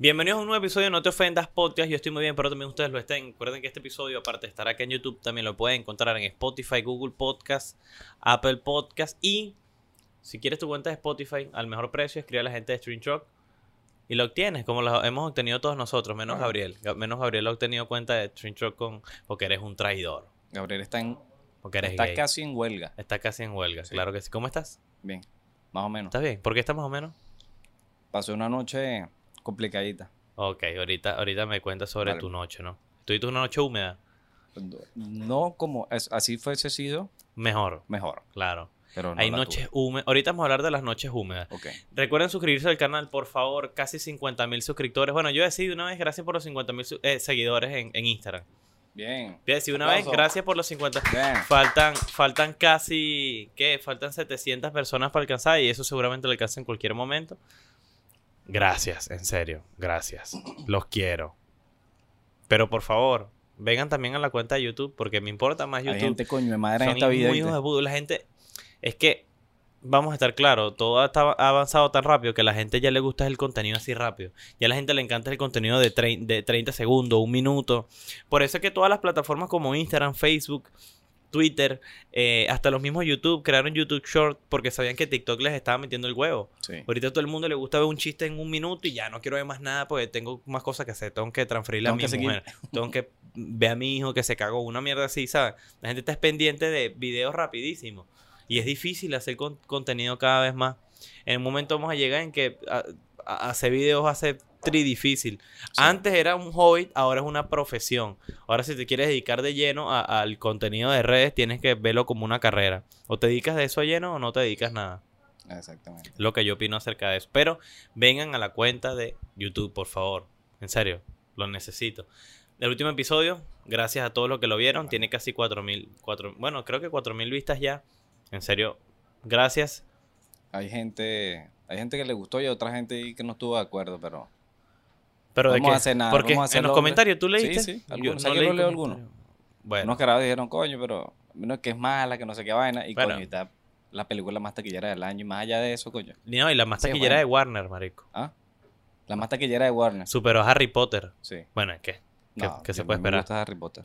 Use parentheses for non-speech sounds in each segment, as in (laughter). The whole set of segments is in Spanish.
Bienvenidos a un nuevo episodio de No Te Ofendas Podcast. Yo estoy muy bien, pero también ustedes lo estén. Recuerden que este episodio, aparte de estar acá en YouTube, también lo pueden encontrar en Spotify, Google Podcast, Apple Podcast y si quieres tu cuenta de Spotify al mejor precio, escribe a la gente de Stream Truck y lo obtienes, como lo hemos obtenido todos nosotros, menos. Gabriel. Ga- Menos Gabriel ha obtenido cuenta de Stream Truck con, porque eres un traidor, Gabriel está, en, porque eres está gay. casi en huelga. Está casi en huelga, Sí. claro que sí. ¿Cómo estás? Bien, más o menos. ¿Estás bien? ¿Por qué estás más o menos? Pasé una noche complicadita. Ok, ahorita, ahorita me cuentas sobre Vale. tu noche, ¿no? Tuviste una noche húmeda. No como es, así fuese sido, Mejor, mejor. claro. Pero no Hay noches tuve. húmedas. Ahorita vamos a hablar de las noches húmedas. Ok. Recuerden suscribirse al canal, por favor. Casi 50 mil suscriptores. Bueno, yo decidí una vez, gracias por los 50 mil seguidores en, en Instagram. Bien. Voy a decir una vez, gracias por los 50. Bien. Faltan, faltan casi, ¿qué? Faltan 700 personas para alcanzar y eso seguramente lo alcanza en cualquier momento. Gracias, en serio, gracias. Los quiero. Pero por favor, vengan también a la cuenta de YouTube porque me importa más Hay YouTube. gente coño de madre en esta vida. La gente, es que, vamos a estar claros, todo está- ha avanzado tan rápido que a la gente ya le gusta el contenido así rápido. Ya a la gente le encanta el contenido de, de 30 segundos, un minuto. Por eso es que todas las plataformas como Instagram, Facebook, Twitter, eh, hasta los mismos YouTube crearon YouTube Short porque sabían que TikTok les estaba metiendo el huevo. Sí. Ahorita a todo el mundo le gusta ver un chiste en un minuto y ya no quiero ver más nada porque tengo más cosas que hacer. Tengo que transferirle a mi mujer. Tengo que ver a mi hijo que se cagó. Una mierda así, ¿sabes? La gente está pendiente de videos rapidísimos. Y es difícil hacer con- contenido cada vez más. En un momento vamos a llegar en que a- a- hacer videos hace tri difícil. Antes era un hobby, ahora es una profesión. Ahora si te quieres dedicar de lleno a- al contenido de redes, tienes que verlo como una carrera. O te dedicas de eso a lleno o no te dedicas nada Exactamente. lo que yo opino acerca de eso. Pero vengan a la cuenta de YouTube, por favor. En serio, lo necesito. El último episodio, gracias a todos los que lo vieron, tiene casi 4000, cuatro- bueno, creo que 4000 vistas ya. En serio, gracias. Hay gente, hay gente que le gustó y otra gente que no estuvo de acuerdo, pero Pero de qué? a hacer nada, Porque vamos a en los comentarios tú leíste. Sí, sí, Yo algunos. ¿Sabes que leí no leo algunos? Bueno, unos carados dijeron, coño, pero no que es mala, que no sé qué vaina. Y Bueno. coño, está la película más taquillera del año. Y más allá de eso, coño. no, y la más Sí, taquillera bueno. de Warner, marico. ¿Ah? La más taquillera de Warner. Superó a Harry Potter. Sí. Bueno, que, ¿qué, No, qué se yo- puede me esperar? gusta Harry Potter.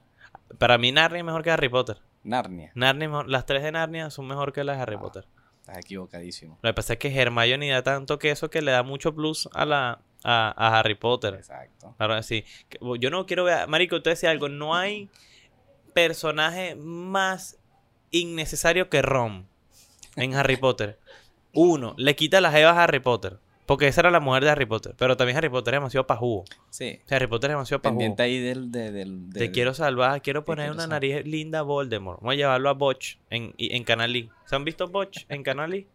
Para mí Narnia es mejor que Harry Potter. Narnia. Narnia mejor- las tres de Narnia son mejor que las de Harry Ah. Potter. Estás equivocadísimo. Lo que pasa es que Hermione da tanto queso que le da mucho plus a la a, a Harry Potter. Exacto. Claro sí. Yo no quiero ver. Marico, usted decía algo. No hay personaje más innecesario que Ron en Harry Potter. Uno, le quita las evas a Harry Potter. Porque esa era la mujer de Harry Potter. Pero también Harry Potter es demasiado pajugo. Sí. O sea, Harry Potter es demasiado pajugo. Pendiente ahí del... de- del, Te del- quiero salvar, quiero poner quiero una salvar. nariz linda a Voldemort. Vamos a llevarlo a Botch en, en Canal E. ¿Se han visto Botch en Canal E?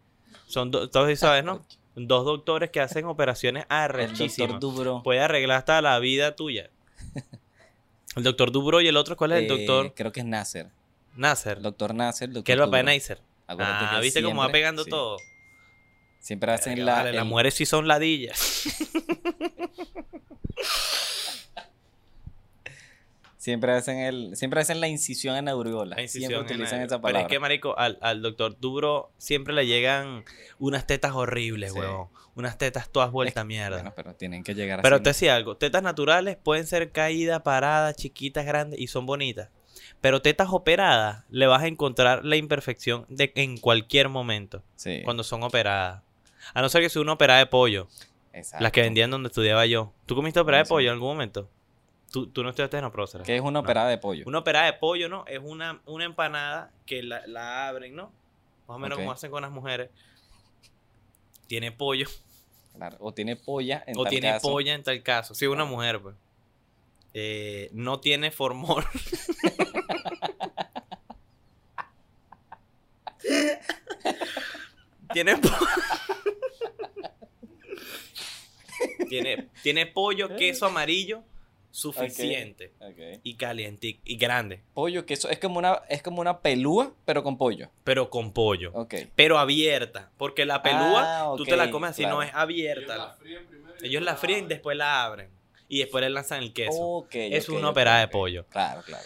Son dos, todos sabes, ¿no? Dos doctores que hacen operaciones El doctor arrechísimas. Dubro. Puede arreglar hasta la vida tuya. (laughs) El doctor Dubro y el otro, ¿cuál es el eh, doctor? Creo que es Nasser. Nasser. El doctor Nasser. el Que es el doctor papá de. Nasser. Acuérdate Ah, ¿viste cómo va siempre- pegando sí, todo? Siempre hacen Verga, la... vale, las mujeres sí son ladillas. (laughs) Siempre hacen el... Siempre hacen la incisión en aureola. La incisión Siempre utilizan esa Pero palabra. es que, marico, al, al doctor Dubro siempre le llegan unas tetas horribles, Sí. huevón. Unas tetas todas vueltas a mierda. Bueno, pero tienen que llegar Pero así, te decía algo, tetas naturales pueden ser caídas, paradas, chiquitas, grandes y son bonitas. Pero tetas operadas le vas a encontrar la imperfección de, en cualquier momento Sí. cuando son operadas. A no ser que sea una operada de pollo, Exacto. las que vendían donde estudiaba yo. ¿Tú comiste operada de pollo en algún momento? ¿Tú, tú no estudiaste en próstata? Que es una No. operada de pollo. Una operada de pollo, ¿no? Es una, una empanada que la, la abren, ¿no? Más o menos como hacen con las mujeres. Tiene pollo. Claro, O tiene polla en o tal tiene caso. polla en tal caso. Sí, una Claro. mujer, pues. Eh, no tiene formol. (laughs) tiene, po- (laughs) tiene tiene pollo, queso amarillo suficiente y caliente y grande, Pollo, que eso es como una, es como una pelúa, pero con pollo. pero con pollo. Ok. Pero abierta, porque la pelúa Ah, tú te la comes así, claro. no es abierta. Ellos la fríen, después la abren y después le lanzan el queso. Es una operada de pollo. Claro, claro.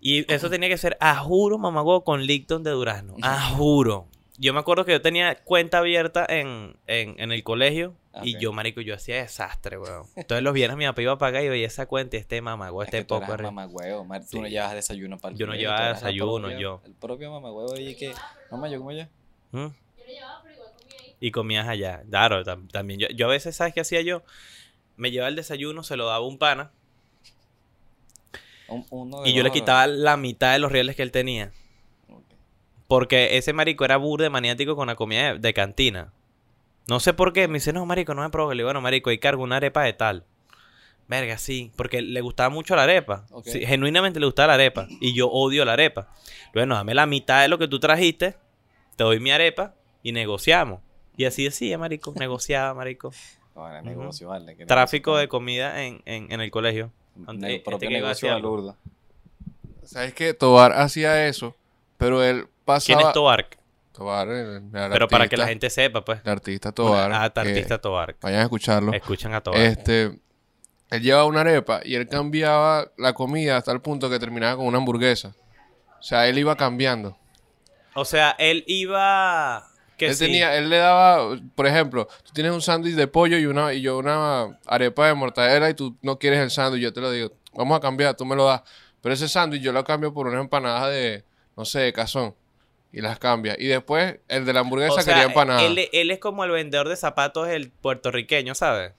Y eso tenía que ser, a juro, mamagüevo, con Licton de durazno. A (laughs) juro. Yo me acuerdo que yo tenía cuenta abierta en, en, en el colegio y Ok. yo, marico, yo hacía desastre, weón. Entonces los viernes mi papá iba a pagar y veía esa cuenta y este mamagüey, Es este que tú poco. arre- mamagüevo, mar- Tú no llevas desayuno para el Yo no llevaba tú desayuno, propio- yo. El propio mamagüevo y que... Mamá, yo como ya. ¿Mm? Y comías allá. Claro, tam- también. Yo, yo a veces, ¿sabes qué hacía yo? Me llevaba el desayuno, se lo daba un pana Un- uno de y yo le quitaba la mitad de los reales que él tenía. Porque ese marico era burde maniático con la comida de, de cantina. No sé por qué. Me dice, no, marico, no me provoque. Le digo, bueno, marico, ahí cargo una arepa de tal. Verga, sí. Porque le gustaba mucho la arepa. Sí, genuinamente le gustaba la arepa. Y yo odio la arepa. Bueno, dame la mitad de lo que tú trajiste. Te doy mi arepa y negociamos. Y así decía, marico. (laughs) Negociaba, marico. No, era vale. Tráfico de comida en, en, en el colegio. ne- eh, este propio que iba negocio. ¿Sabes qué? Tobar hacía eso, pero él pasaba... ¿Quién es Tobark? Tobar, el, el Pero para que la gente sepa, pues. El artista Tobar. Ah, artista Tobark. Vayan a escucharlo. Escuchan a Tobark. Este, él llevaba una arepa y él cambiaba la comida hasta el punto que terminaba con una hamburguesa. O sea, él iba cambiando. O sea, él iba. Que él sí. tenía, él le daba, por ejemplo, tú tienes un sándwich de pollo y una y yo una arepa de mortadela y tú no quieres el sándwich, yo te lo digo, vamos a cambiar, tú me lo das. Pero ese sándwich yo lo cambio por una empanada de, no sé, de cazón. Y las cambia. Y después el de la hamburguesa O sea, quería empanada. Él, él es como el vendedor de zapatos, el puertorriqueño, ¿sabes?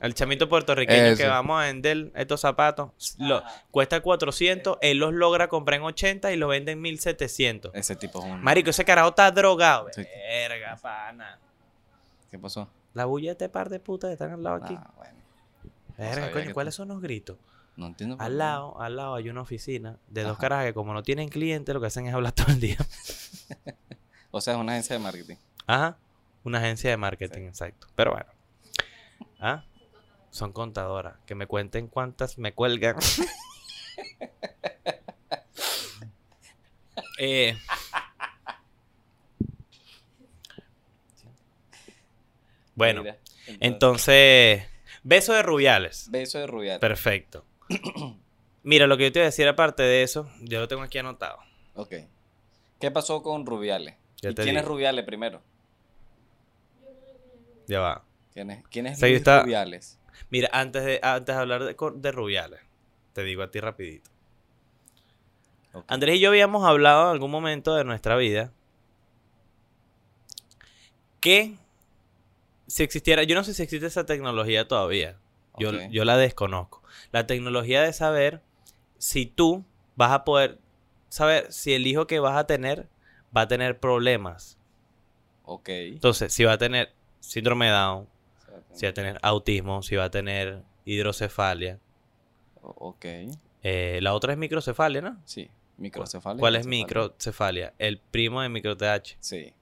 El chamito puertorriqueño Ese. que vamos a vender estos zapatos. Lo, cuesta 400, él los logra comprar en 80 y los vende en 1700. Ese tipo es un... Marico, ese carajo está drogado. Sí. Verga, pana. ¿Qué pasó? La bulla de este par de putas que están al lado aquí. Ah, bueno. Verga, coño, ¿cuáles tú- son los gritos? No entiendo. por Al qué. lado, al lado hay una oficina de dos Ajá. carajas que como no tienen clientes, lo que hacen es hablar (laughs) todo el día. (laughs) O sea, es una agencia de marketing. Ajá. Una agencia de marketing, exacto. Pero bueno. ¿Ah? Son contadoras. Que me cuenten cuántas me cuelgan. (laughs) eh, bueno, Mira, entonces. Beso de Rubiales. Beso de Rubial. Perfecto. (clears throat) Mira, lo que yo te iba a decir aparte de eso, yo lo tengo aquí anotado. Ok. ¿Qué pasó con Rubiales? Ya ¿Y quién es. Rubiales primero? Ya va. ¿Quién es, quién es está. Rubiales? Mira, antes de, antes de hablar de, de Rubiales, te digo a ti rapidito. Andrés y yo habíamos hablado en algún momento de nuestra vida que si existiera, yo no sé si existe esa tecnología todavía, yo, yo la desconozco. La tecnología de saber si tú vas a poder saber si el hijo que vas a tener va a tener problemas. Ok. Entonces, si va a tener síndrome de Down, si va a tener autismo, si va a tener hidrocefalia. Ok. Eh, la otra es microcefalia, ¿no? Sí. Microcefalia. ¿Cuál es microcefalia. El primo de micro-TH. Sí.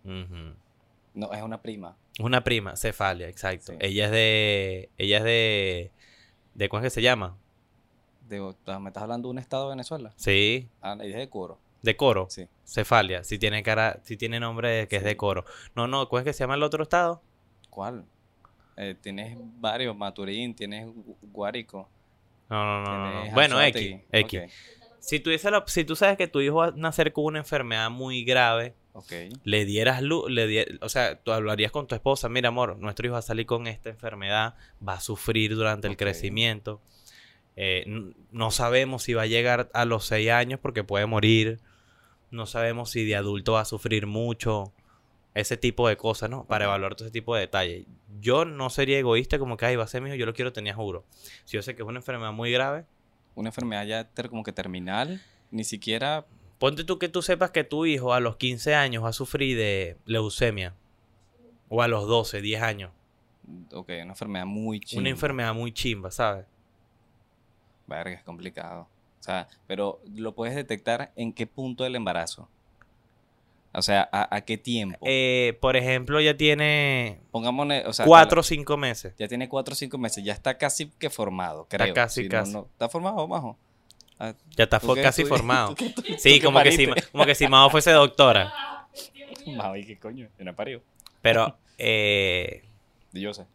No, es una prima. Una prima, cefalia, exacto. Sí. Ella es de. Ella es de. ¿De cuál es que se llama? De- ¿Me estás hablando de un estado de Venezuela? Sí. Ah, y es de Coro. De coro. Sí. Cefalia. Si tiene cara. Si tiene nombre que es de coro. No, no, ¿cuál es que se llama el otro estado? ¿Cuál? Eh, tienes varios, Maturín, tienes Gu- Guárico. No, no, no, no, no. tienes Bueno, X. X. Si, tuviese la- si tú sabes que tu hijo va a nacer con una enfermedad muy grave, Le dieras luz, le die- o sea, tú hablarías con tu esposa, mira amor, nuestro hijo va a salir con esta enfermedad, va a sufrir durante el crecimiento, Eh, no sabemos si va a llegar a los seis años porque puede morir, no sabemos si de adulto va a sufrir mucho, ese tipo de cosas, ¿no? Para evaluar todo ese tipo de detalles. Yo no sería egoísta como que, ay, va a ser mi hijo, yo lo quiero tener, juro. Si yo sé que es una enfermedad muy grave, Una enfermedad ya ter- como que terminal, ni siquiera... Ponte tú que tú sepas que tu hijo a los 15 años va a sufrir de leucemia. O a los 12, 10 años. Ok, una enfermedad muy chingada. Una enfermedad muy chimba, ¿sabes? Verga, es complicado. O sea, pero lo puedes detectar en qué punto del embarazo. O sea, ¿a, a qué tiempo? Eh, por ejemplo, ya tiene Pongámosle, o sea, 4 o 5 meses. Ya tiene 4 o 5 meses, ya está casi que formado, creo. casi, Si no, casi. no- ¿Está formado, majo? Ah, Ya está ¿tú fo- qué- casi tú- formado. tú- (laughs) tú- tú Sí, como que, si, como que si Mao fuese doctora. (laughs) Majo, ¿y qué coño? Yo no parió. Pero, (laughs) eh, Yo sé.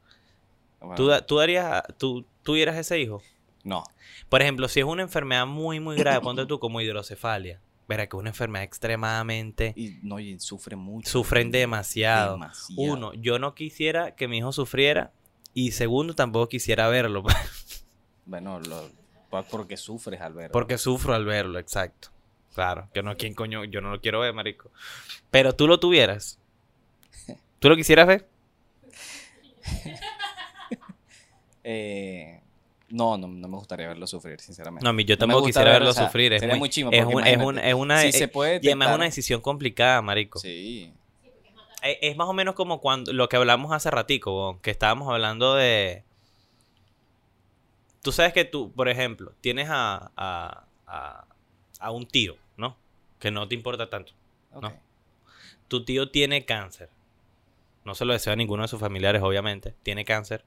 ¿tú, tú darías, tú, tú dieras ese hijo? No. Por ejemplo, si es una enfermedad muy, muy grave, ponte tú como hidrocefalia. Verá que es una enfermedad extremadamente... Y no, y sufre mucho. Sufren demasiado. Demasiado. Uno, yo no quisiera que mi hijo sufriera. Y segundo, tampoco quisiera verlo. Bueno, lo, pues porque sufres al verlo. Porque sufro al verlo, exacto. Claro, que no, ¿quién coño? Yo no lo quiero ver, marico. Pero tú lo tuvieras. (laughs) ¿Tú lo quisieras ver? (laughs) Eh, no, no, no me gustaría verlo sufrir, sinceramente. No, a mí yo No tampoco gusta quisiera verlo, verlo o sea, sufrir. Es sería muy, muy chimbo, es, porque un- es, imagínate, un- es una, si se puede y además es una decisión complicada, marico. Sí. Es, es más o menos como cuando lo que hablamos hace ratico, que estábamos hablando de... Tú sabes que tú, por ejemplo, tienes a, a, a, a un tío, ¿no? Que no te importa tanto. No. Tu tío tiene cáncer. No se lo deseo a ninguno de sus familiares, obviamente. Tiene cáncer.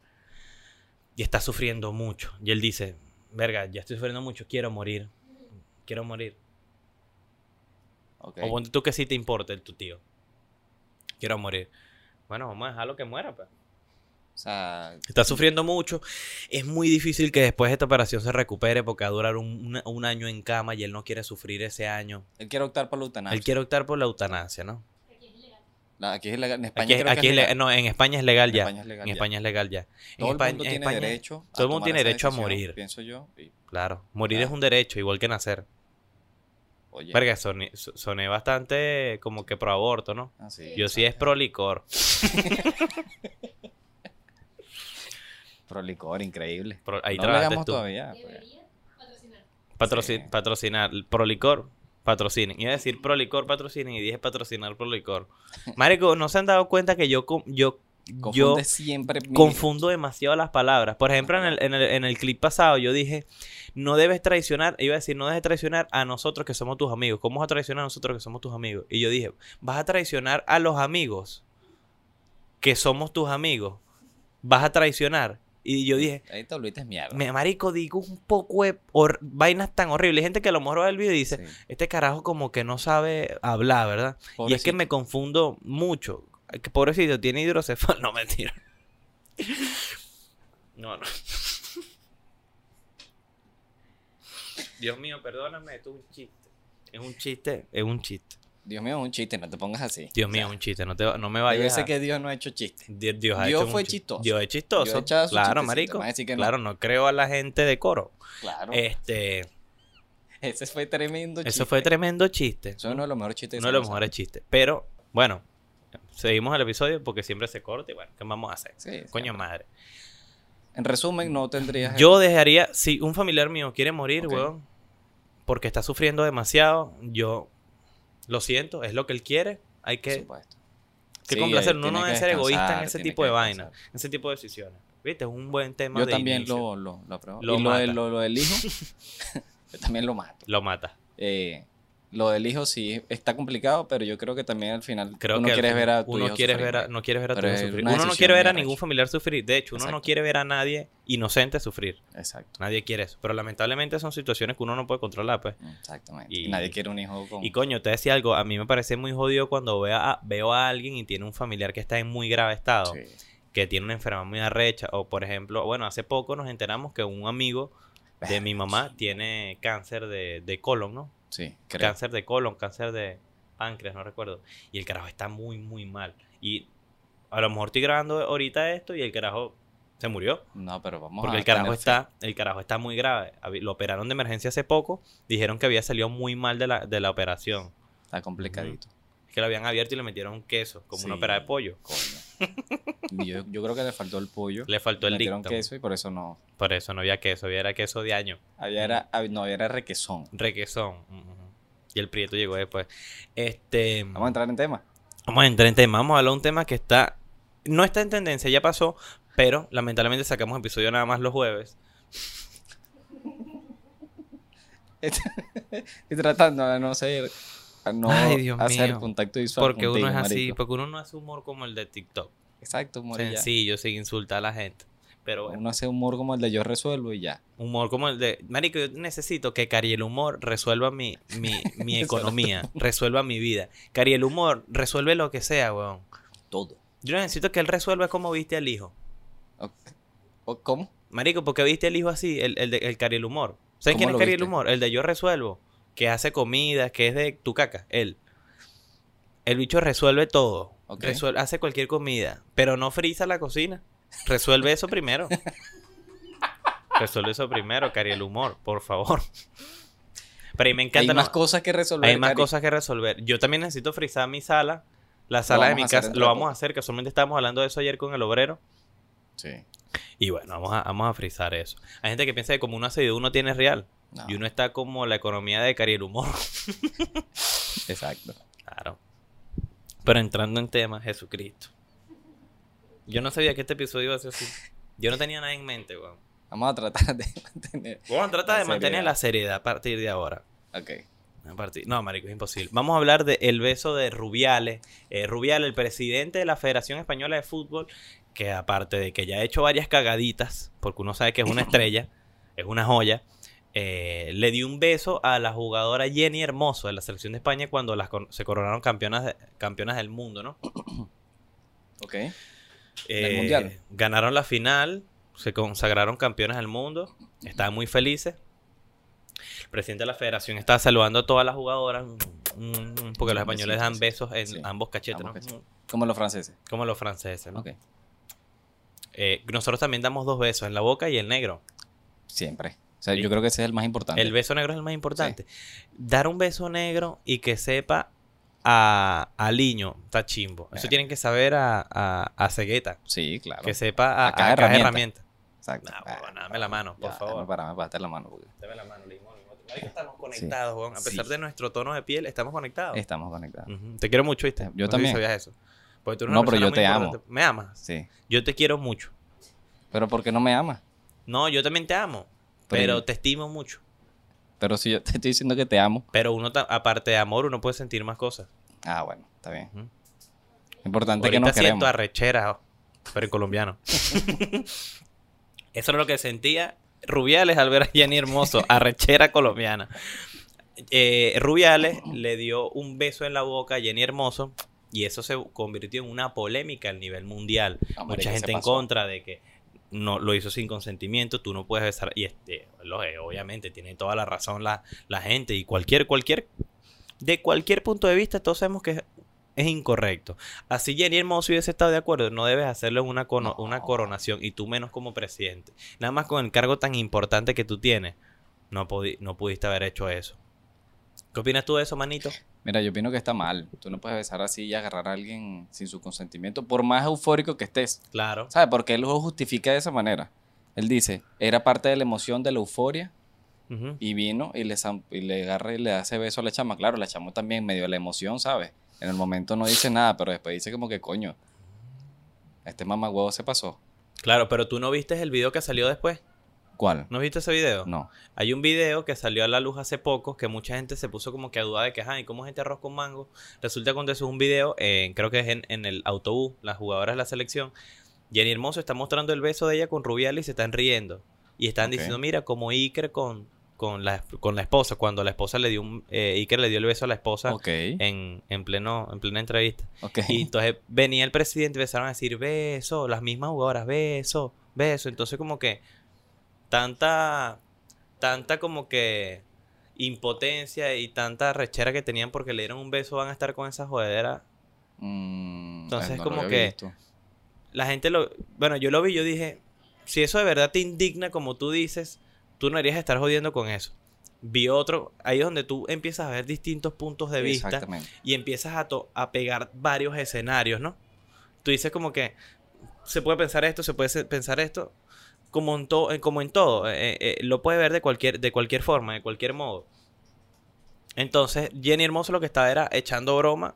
Y está sufriendo mucho. Y él dice, verga, ya estoy sufriendo mucho, quiero morir. Quiero morir. ok. O ponte tú que sí te importa el tu tío. Quiero morir. Bueno, vamos a dejarlo que muera, pues. O sea, Está sufriendo mucho. Es muy difícil que después de esta operación se recupere porque va a durar un, año en cama y él no quiere sufrir ese año. él quiere optar por la eutanasia. Él quiere optar por la eutanasia, ¿no? La- aquí es ilegal. En España Aquí, creo aquí que es es le- legal. no, en España es legal En ya. España es legal en ya. España es legal ya. En Todo el España- mundo en tiene España- derecho. a todo el mundo tiene derecho a morir. Pienso yo. y, Claro, morir es un derecho, igual que nacer. oye. Verga, soné, so- soné bastante como que pro aborto, ¿no? Ah, sí, Yo sí es pro licor. (laughs) Pro licor, increíble. Pro- ahí no trabajaste tú. todavía. pues. Sí. Patrocinar, pro licor, patrocinen. Iba a decir pro licor, patrocinen y dije patrocinar pro licor. Marico, ¿no se han dado cuenta que yo, siempre. confundo demasiado las palabras? Por ejemplo, en el, en, el, en el clip pasado yo dije, no debes traicionar, iba a decir, no debes traicionar a nosotros que somos tus amigos. ¿Cómo vas a traicionar a nosotros que somos tus amigos? Y yo dije, vas a traicionar a los amigos que somos tus amigos. Vas a traicionar. Y yo dije, Ahí te olvides mierda. me marico, digo un poco de vainas tan horribles. Hay gente que a lo mejor ve el video y dice, Sí. este carajo como que no sabe hablar, ¿verdad? Y es que me confundo mucho. Que pobrecito, tiene hidrocefalo. (laughs) No, mentira. No, no. (laughs) Dios mío, perdóname, esto es un chiste. Es un chiste, es un chiste. Dios mío, es un chiste, no te pongas así. Dios O mío, sea, un chiste. No, te, no me vayas ser a- que Dios no ha hecho chiste. Dios, Dios ha Dios hecho un fue chi- chistoso. Dios es chistoso. Dios claro, marico. que. Claro, no creo a la gente de coro. Claro. Este, Ese fue tremendo chiste. eso fue tremendo chiste. Eso es uno de los mejores chistes. Uno de los mejores chistes. Pero, bueno, seguimos el episodio porque siempre se corta y bueno, ¿qué vamos a hacer? Sí, Coño siempre. madre. En resumen, no tendrías. Yo dejaría, si un familiar mío quiere morir, Ok. weón, porque está sufriendo demasiado, yo lo siento, es lo que él quiere, hay Por que, supuesto. que Sí, complacer. Uno no debe ser egoísta en ese tipo de vaina, descansar. en ese tipo de decisiones. ¿Viste? Es un buen tema Yo de también inicio. lo, lo, lo apruebo. Lo y lo, lo, lo del hijo, (laughs) (laughs) yo también lo mato. Lo mata. Eh, lo del hijo sí está complicado, pero yo creo que también al final Creo tú no que quieres ver a tu uno hijo quiere sufrir, ver a, no quiere ver a tu hijo sufrir. Uno no quiere ver a ningún familiar sufrir. De hecho, uno no quiere ver a nadie inocente sufrir. Exacto. Nadie quiere eso. Pero lamentablemente son situaciones que uno no puede controlar, pues. Exactamente. Y- Y, nadie quiere un hijo con. Y coño, te decía algo, a mí me parece muy jodido cuando veo a, veo a alguien y tiene un familiar que está en muy grave estado, Sí. que tiene una enfermedad muy arrecha, o por ejemplo, bueno, hace poco nos enteramos que un amigo de mi mamá tiene cáncer de, de colon, ¿no? Sí, creo. Cáncer de colon, cáncer de páncreas, no recuerdo. Y el carajo está muy, muy mal. Y a lo mejor estoy grabando ahorita esto y el carajo se murió. No, pero vamos Porque a el carajo está, el carajo está muy grave. Lo operaron de emergencia hace poco. Dijeron que había salido muy mal de la, de la operación. Está complicadito. que lo habían abierto y le metieron un queso, como una Sí. ópera de pollo. Coño. (laughs) yo, yo creo que le faltó el pollo. Le faltó el dictamo. queso y por eso no. Por eso no había queso, había era queso de año. Había era, no, había era requesón. Requesón. Y el prieto llegó después. Este. Vamos a entrar en tema. Vamos a entrar en tema. Vamos a hablar de un tema que está. No está en tendencia, ya pasó. Pero lamentablemente sacamos episodio nada más los jueves. (laughs) Estoy tratando de no ser. A no Ay, Dios hacer mío. contacto visual. Porque uno es así. marico. Porque uno no hace humor como el de TikTok. Exacto, humor. Sencillo, sin insultar a la gente. Pero bueno. Uno hace humor como el de yo resuelvo y ya. Humor como el de. Marico, yo necesito que Cari el humor resuelva mi, mi, (laughs) mi economía, resuelva mi vida. Cari el humor resuelve lo que sea, weón. Todo. Yo necesito que él resuelva cómo viste al hijo. ¿Cómo? Marico, ¿por qué viste al hijo así? El, el de el Cari el humor. ¿Sabes ¿Cómo quién es lo Cari el viste? humor? El de yo resuelvo. Que hace comida, que es de tu caca, él. El bicho resuelve todo. Resuelve- hace cualquier comida, pero no frisa la cocina. Resuelve eso primero. (laughs) Resuelve eso primero, Cari, el humor, por favor. Pero a mí me encanta. Hay más cosas que resolver. hay más Cari. cosas que resolver. Yo también necesito frizar mi sala. La sala de mi casa. Lo vamos a hacer. Casualmente estábamos hablando de eso ayer con el obrero. Sí. Y bueno, vamos a, vamos a frizar eso. Hay gente que piensa que como uno hace video, uno tiene real. No, Y uno está como la economía de Cari el humor. (laughs) Exacto. Claro. Pero entrando en tema, Jesucristo. Yo no sabía que este episodio iba a ser así. Yo no tenía nada en mente, weón. Vamos a tratar de mantener. Vamos a tratar de mantener la seriedad a partir de ahora. Ok. A partir- No, marico, es imposible. Vamos a hablar del beso de Rubiales. Eh, Rubiales, el presidente de la Federación Española de Fútbol, que aparte de que ya ha hecho varias cagaditas, porque uno sabe que es una estrella, es una joya, eh, le dio un beso a la jugadora Jenny Hermoso de la selección de España cuando las se coronaron campeonas, de- campeonas del mundo, ¿no? (coughs) Ok. Eh, Mundial. Ganaron la final, se consagraron campeones del mundo, estaban muy felices. El presidente de la federación estaba saludando a todas las jugadoras, mm, mm, porque los españoles dan besos en Sí, ambos cachetes, ambos ¿no? Como los franceses. Como los franceses, ¿no? Ok. Eh, nosotros también damos dos besos, en la boca y el negro. Siempre. Sea, yo creo que ese es el más importante. El beso negro es el más importante. Dar un beso negro y que sepa a, a Liño, está chimbo. Eso Eh. tienen que saber a, a, a Cegueta, Sí, claro. que sepa a, cada herramienta. herramienta. Exacto. Nah, Ah, huevón, dame la mano, por ya, favor. dame Para, para la mano. Porque Dame la mano, limón. estamos conectados, weón. A pesar Sí. de nuestro tono de piel, estamos conectados. estamos conectados. Te quiero mucho, ¿viste? Yo No sé si también. sabías eso. Porque tú eres No, una pero yo te amo. ¿Me amas? Sí. Yo te quiero mucho. Pero ¿por qué no me amas? No, yo también te amo. Pero- te estimo mucho. Pero si yo te estoy diciendo que te amo. Pero uno, aparte de amor, uno puede sentir más cosas. Ah, bueno, está bien. Ujú. Importante que Ahorita nos siento queremos. arrechera, pero en colombiano. Eso era lo que sentía Rubiales al ver a Jenny Hermoso, arrechera colombiana. Eh, Rubiales le dio un beso en la boca a Jenny Hermoso y eso se convirtió en una polémica a nivel mundial. No, Mucha gente en contra de que no lo hizo sin consentimiento, tú no puedes besar y este, eh, obviamente tiene toda la razón la, la gente y cualquier cualquier de cualquier punto de vista todos sabemos que es, es incorrecto. Así Jenny Hermoso hubiese estado de acuerdo, no debes hacerlo en una, cono- una coronación y tú menos como presidente. Nada más con el cargo tan importante que tú tienes, no, no pudiste haber hecho eso. ¿Qué opinas tú de eso, manito? Mira, yo opino que está mal. Tú no puedes besar así y agarrar a alguien sin su consentimiento, por más eufórico que estés. Claro. ¿Sabes? Porque él lo justifica de esa manera. Él dice, era parte de la emoción, de la euforia, y vino y le, zam- y le agarra y le hace beso a la chama. Claro, la chama también medio de la emoción, ¿sabes? En el momento no dice nada, pero después dice como que coño, este mamagüevo se pasó. Claro, pero tú no viste el video que salió después. ¿Cuál? ¿No viste ese video? No. Hay un video que salió a la luz hace poco que mucha gente se puso como que a dudar de que, ay, ¿cómo es este arroz con mango? Resulta que eso es un video, eh, creo que es en, en el autobús, las jugadoras de la selección. Jenny Hermoso está mostrando el beso de ella con Rubiales y se están riendo. Y están diciendo, mira, como Iker con, con, la, con la esposa, cuando la esposa le dio un, eh, Iker le dio el beso a la esposa en, en, pleno, en plena entrevista. Ok. Y entonces venía el presidente y empezaron a decir beso, las mismas jugadoras, beso, beso. Entonces como que tanta, tanta como que impotencia y tanta rechera que tenían porque le dieron un beso van a estar con esa jodedera. Mm, Entonces, no como que- visto. La gente lo... Bueno, yo lo vi, yo dije, si eso de verdad te indigna como tú dices, tú no deberías estar jodiendo con eso. Vi otro, ahí es donde tú empiezas a ver distintos puntos de vista y empiezas a, to- a pegar varios escenarios, ¿no? Tú dices como que se puede pensar esto, se puede pensar esto, como en, to- eh, como en todo, eh, eh, lo puedes ver de cualquier, de cualquier forma, de cualquier modo. Entonces, Jenny Hermoso lo que estaba era echando broma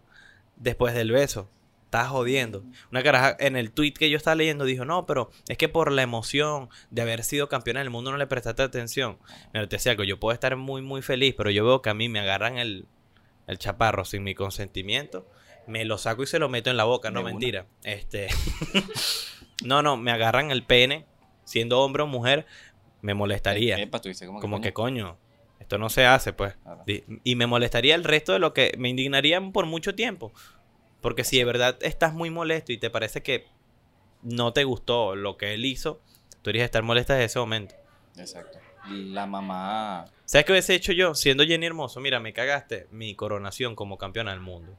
después del beso. Estaba jodiendo. Una caraja en el tweet que yo estaba leyendo dijo, no, pero es que por la emoción de haber sido campeona del mundo no le prestaste atención. Mira, te decía algo, yo puedo estar muy, muy feliz, pero yo veo que a mí me agarran el, el chaparro sin mi consentimiento, me lo saco y se lo meto en la boca, no mentira. Este (laughs) No, no, me agarran el pene, siendo hombre o mujer, me molestaría. Epa, tú dices como que, Como coño. que coño, esto no se hace, pues. Claro. Y me molestaría el resto de lo que me indignarían por mucho tiempo. Porque si de verdad estás muy molesto y te parece que no te gustó lo que él hizo, tú deberías estar molesta desde ese momento. Exacto. la mamá. ¿Sabes qué hubiese hecho yo? Siendo Jenny Hermoso, mira, me cagaste mi coronación como campeona del mundo.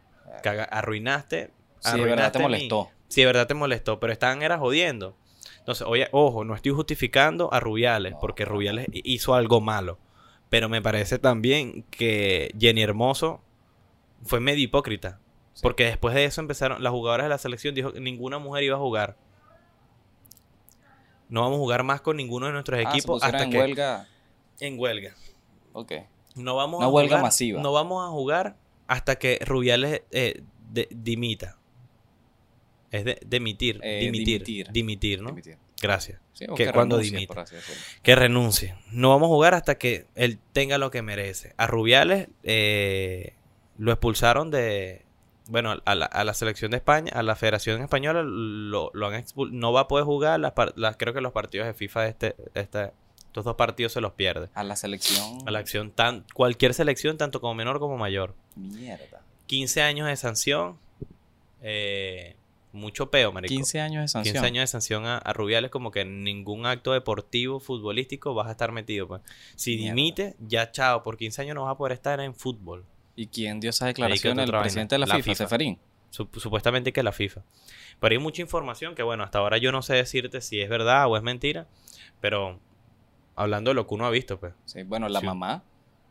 Caga- arruinaste. Sí, de verdad te arruinaste mi- molestó. Sí, de verdad te molestó, pero estaban era jodiendo. Entonces, oye, ojo, no estoy justificando a Rubiales, porque Rubiales hizo algo malo. Pero me parece también que Jenny Hermoso fue medio hipócrita. Sí. Porque después de eso empezaron, las jugadoras de la selección dijo que ninguna mujer iba a jugar. No vamos a jugar más con ninguno de nuestros Ah, equipos hasta en que huelga. en huelga. Ok. No vamos Una a huelga jugar- masiva. No vamos a jugar hasta que Rubiales eh, de- dimita. Es de demitir, Eh, dimitir, dimitir. dimitir, ¿no? Dimitir. Gracias. Sí, Que que cuando renuncie, decirlo. Que renuncie. No vamos a jugar hasta que él tenga lo que merece. A Rubiales eh, lo expulsaron de. Bueno, a la, a la selección de España, a la Federación Española, lo, lo han expul- No va a poder jugar. Las- creo que los partidos de FIFA, este, este, estos dos partidos se los pierde. A la selección. A la acción, tan, cualquier selección, tanto como menor como mayor. Mierda. 15 años de sanción. eh, mucho peo, marico. 15 años de sanción. 15 años de sanción a, a Rubiales como que en ningún acto deportivo, futbolístico vas a estar metido. Pues. Si Mierda. dimite, ya chao, por 15 años no vas a poder estar en fútbol. ¿Y quién dio esa Dedícate declaración? a El presidente de la, La FIFA, FIFA. Seferín. Sup- supuestamente que la FIFA. Pero hay mucha información que, bueno, hasta ahora yo no sé decirte si es verdad o es mentira, pero hablando de lo que uno ha visto, pues. Sí, bueno, la Sí. mamá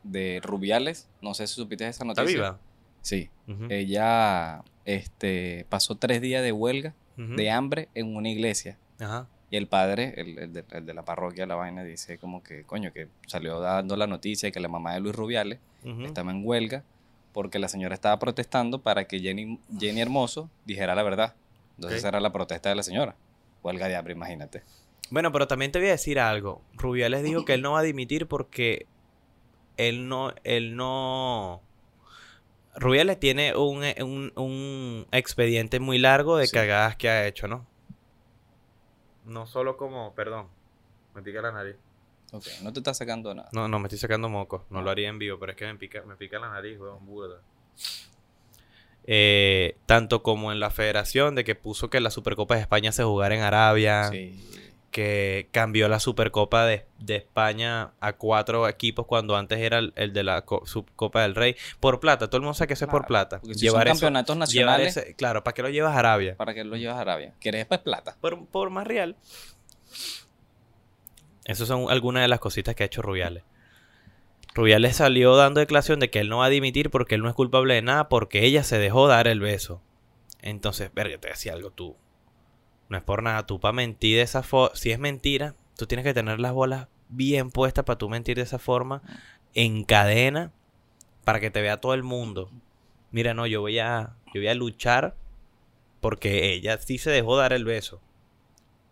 de Rubiales, no sé si supiste esa ¿Está noticia. viva? Sí. Ella este, pasó tres días de huelga, de hambre, en una iglesia. Ajá. Y el padre, el, el de, el de la parroquia, la vaina, dice como que, coño, que salió dando la noticia de que la mamá de Luis Rubiales estaba en huelga porque la señora estaba protestando para que Jenny, Jenny Hermoso dijera la verdad. Entonces esa era la protesta de la señora. Huelga de hambre, imagínate. Bueno, pero también te voy a decir algo. Rubiales dijo que él no va a dimitir porque él no, él no. Rubiales tiene un, eh, un, un expediente muy largo de Sí. cagadas que ha hecho, ¿no? No solo como, perdón, me pica la nariz. Ok, no te está sacando nada. No, no, me estoy sacando moco. No lo haría en vivo, pero es que me pica, me pica la nariz, weón, burda. Eh, tanto como en la federación, de que puso que la Supercopa de España se jugara en Arabia Sí. Que cambió la Supercopa de, de España a cuatro equipos cuando antes era el, el de la co- Subcopa del Rey. Por plata, todo el mundo sabe que eso es por plata. si son eso- campeonatos llevar nacionales, ese- claro, ¿para qué lo llevas a Arabia? ¿para qué lo llevas a Arabia? ¿Quieres pues plata? Por, por más real. Esas son algunas de las cositas que ha hecho Rubiales. Rubiales salió dando declaración de que él no va a dimitir porque él no es culpable de nada porque ella se dejó dar el beso. Entonces, verga, te decía algo tú. No es por nada, tú para mentir de esa forma, si es mentira, tú tienes que tener las bolas bien puestas para tú mentir de esa forma, en cadena, para que te vea todo el mundo. Mira, no, yo voy a, yo voy a luchar porque ella sí se dejó dar el beso.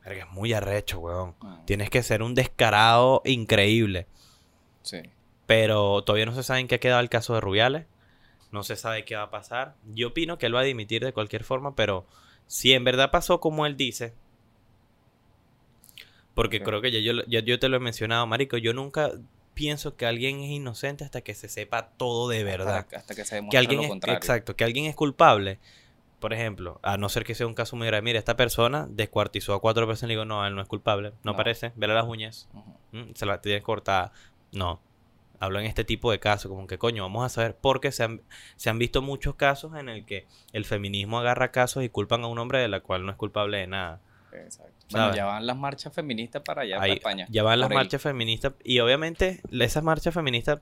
Verga, es muy arrecho, weón. Ah, Tienes que ser un descarado increíble. Sí. Pero todavía no se sabe en qué ha quedado el caso de Rubiales. No se sabe qué va a pasar. Yo opino que él va a dimitir de cualquier forma, pero si en verdad pasó como él dice, porque creo que ya yo, ya yo te lo he mencionado, Marico, yo nunca pienso que alguien es inocente hasta que se sepa todo de verdad. Hasta, hasta que se demuestre que alguien lo es, contrario. exacto, que alguien es culpable. Por ejemplo, a no ser que sea un caso muy grave, mira, esta persona descuartizó a cuatro personas y digo, no, él no es culpable, no, No. parece, vele las uñas. Mm, se la tiene cortada. No. Hablo en este tipo de casos, como que coño, vamos a saber, porque se han, se han visto muchos casos en el que el feminismo agarra casos y culpan a un hombre de la cual no es culpable de nada. Exacto. Bueno, ya van las marchas feministas para allá, para Ahí- España. ya van las marchas feministas y obviamente esas marchas feministas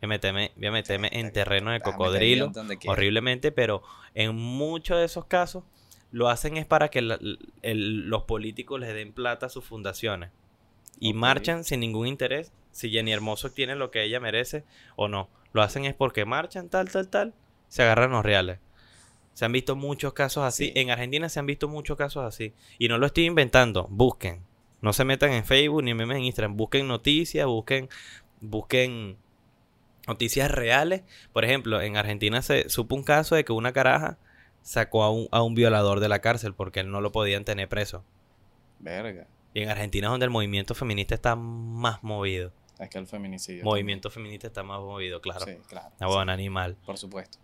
voy a meterme, voy a meterme en terreno de Déjame cocodrilo horriblemente, pero en muchos de esos casos lo hacen es para que el- los políticos les den plata a sus fundaciones y marchan sin ningún interés si Jenny Hermoso tiene lo que ella merece o no. Lo hacen es porque marchan tal, tal, tal, se agarran los reales. Se han visto muchos casos así. Sí. En Argentina se han visto muchos casos así. Y no lo estoy inventando. Busquen. No se metan en Facebook ni memes en Instagram. Busquen noticias, busquen, busquen noticias reales. Por ejemplo, en Argentina se supo un caso de que una caraja sacó a un, a un violador de la cárcel porque él no lo podían tener preso. Verga. Y en Argentina es donde el movimiento feminista está más movido. Es que el feminicidio. movimiento feminista está más movido, claro. Sí, claro. Ah, bueno, animal. Por supuesto.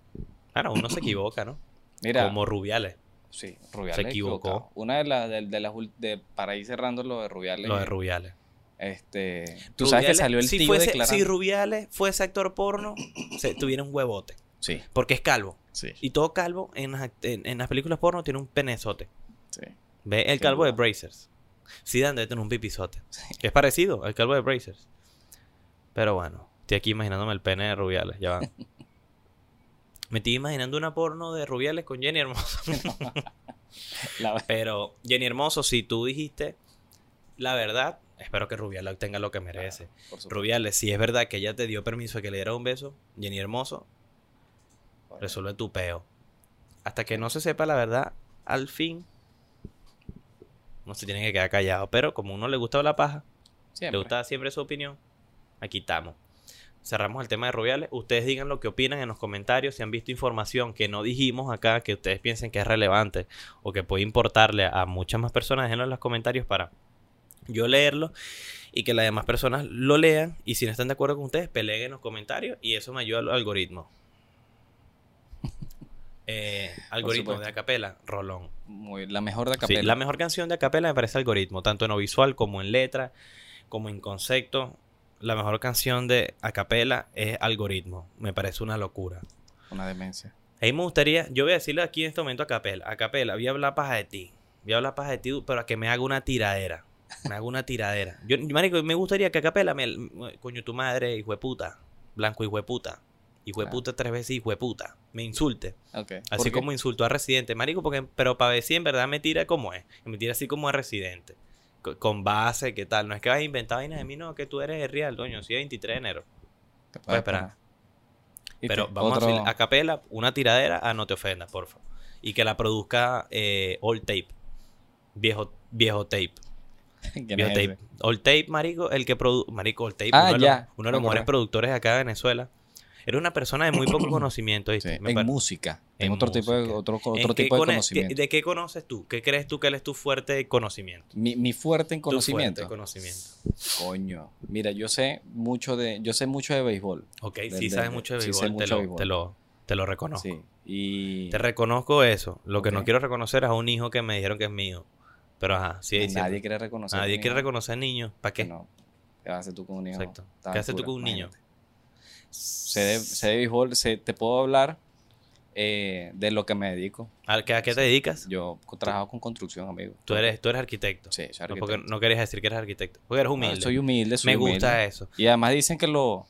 Claro, uno se equivoca, ¿no? (clears throat) Mira, Como Rubiales. sí, Rubiales se equivocó. equivocado. Una de las de, de las de para ir cerrando lo de Rubiales. Lo de Rubiales. Este, tú sabes que Rubiales, salió el si tío fuese- declarando. Si Rubiales fuese actor porno, (clears throat) se tuviera un huevote. Sí, Porque es calvo. sí, Y todo calvo en en, en las películas porno tiene un penezote. sí. Ve el calvo de. Brazers. Zidane debe tener un pipizote. Que es parecido al calvo de Brazers. Pero bueno, estoy aquí imaginándome el pene de Rubiales. Ya va. (laughs) Me estoy imaginando una porno de Rubiales con Jenny Hermoso. (laughs) La- Pero Jenny Hermoso, si tú dijiste la verdad, espero que Rubiales tenga lo que merece. Rubiales, si es verdad que ella te dio permiso de que le diera un beso, Jenny Hermoso, Bueno, resuelve tu peo. Hasta que no se sepa la verdad, al fin, no se tiene que quedar callado. Pero como a uno le gustaba la paja, siempre. le gustaba siempre su opinión, aquí estamos. Cerramos el tema de Rubiales. Ustedes digan lo que opinan en los comentarios. Si han visto información que no dijimos acá, que ustedes piensen que es relevante o que puede importarle a muchas más personas, déjenlo en los comentarios para yo leerlo y que las demás personas lo lean. Y si no están de acuerdo con ustedes, peleen en los comentarios y eso me ayuda al algoritmo. Eh, algoritmo de. Acapela, Rolón. Muy, la mejor de Sí, Acapella. la mejor canción de Acapela me parece Algoritmo, tanto en lo visual como en letra, como en concepto. La mejor canción de Acapela es Algoritmo. Me parece una locura. Una demencia. Ahí me gustaría, yo voy a decirle aquí en este momento a Acapela, Acapela, voy a hablar paja de ti. Voy a hablar paja de ti, pero a que me haga una tiradera. Me haga una tiradera. Yo, marico, me gustaría que Acapela me, coño, tu madre, hijo de puta, blanco hijo de puta, hijo de Claro. puta tres veces hijo de puta, me insulte. Ok. ¿Por Así como insultó a Residente, marico, porque, pero para ver si en verdad me tira como es. Me tira así como a Residente. Co- Con base, ¿qué tal? No es que vas a inventar vainas de mí, no, que tú eres el real, doño. Sí, 23 de enero. Voy a esperar. esperar. ¿Y Pero vamos Otro- a hacer a capela, una tiradera a No Te Ofendas, porfa. Y que la produzca eh, All Tape. Viejo, viejo tape. (laughs) ¿Quién Viejo tape. All Tape, marico, el que produce. Marico, All Tape, Ah, uno, de los- ya, uno de me los mejores productores de acá de Venezuela. Era una persona de muy poco (coughs) conocimiento, ¿viste? Sí, Me En música. En En otro tipo de, otro, ¿En otro tipo de conocimiento. ¿De qué conoces tú? ¿Qué crees tú que él es tu fuerte conocimiento? Mi, mi fuerte en Tu fuerte conocimiento. conocimiento. Coño. Mira, yo sé mucho de, yo sé mucho de béisbol. Ok, sí sabes mucho de sí béisbol, sé te, mucho lo, béisbol. te, lo, te lo reconozco. Sí. Y Te reconozco eso. Lo que no quiero reconocer es a un hijo que me dijeron que es mío. Pero ajá, sí, nadie siempre- quiere reconocer. nadie quiere reconocer niños. ¿Para qué? No. ¿Qué hacer tú con un hijo? Exacto. ¿Qué haces tú con un niño? Sé de, sé de béisbol, sé- te puedo hablar eh, de lo que me dedico. ¿A qué, a qué te dedicas? Yo trabajo con construcción, amigo. Tú eres, tú eres arquitecto. Sí, soy No, porque arquitecto. no querías decir que eres arquitecto. Porque eres No, humilde. soy humilde, soy me gusta eso. Y además dicen que, lo,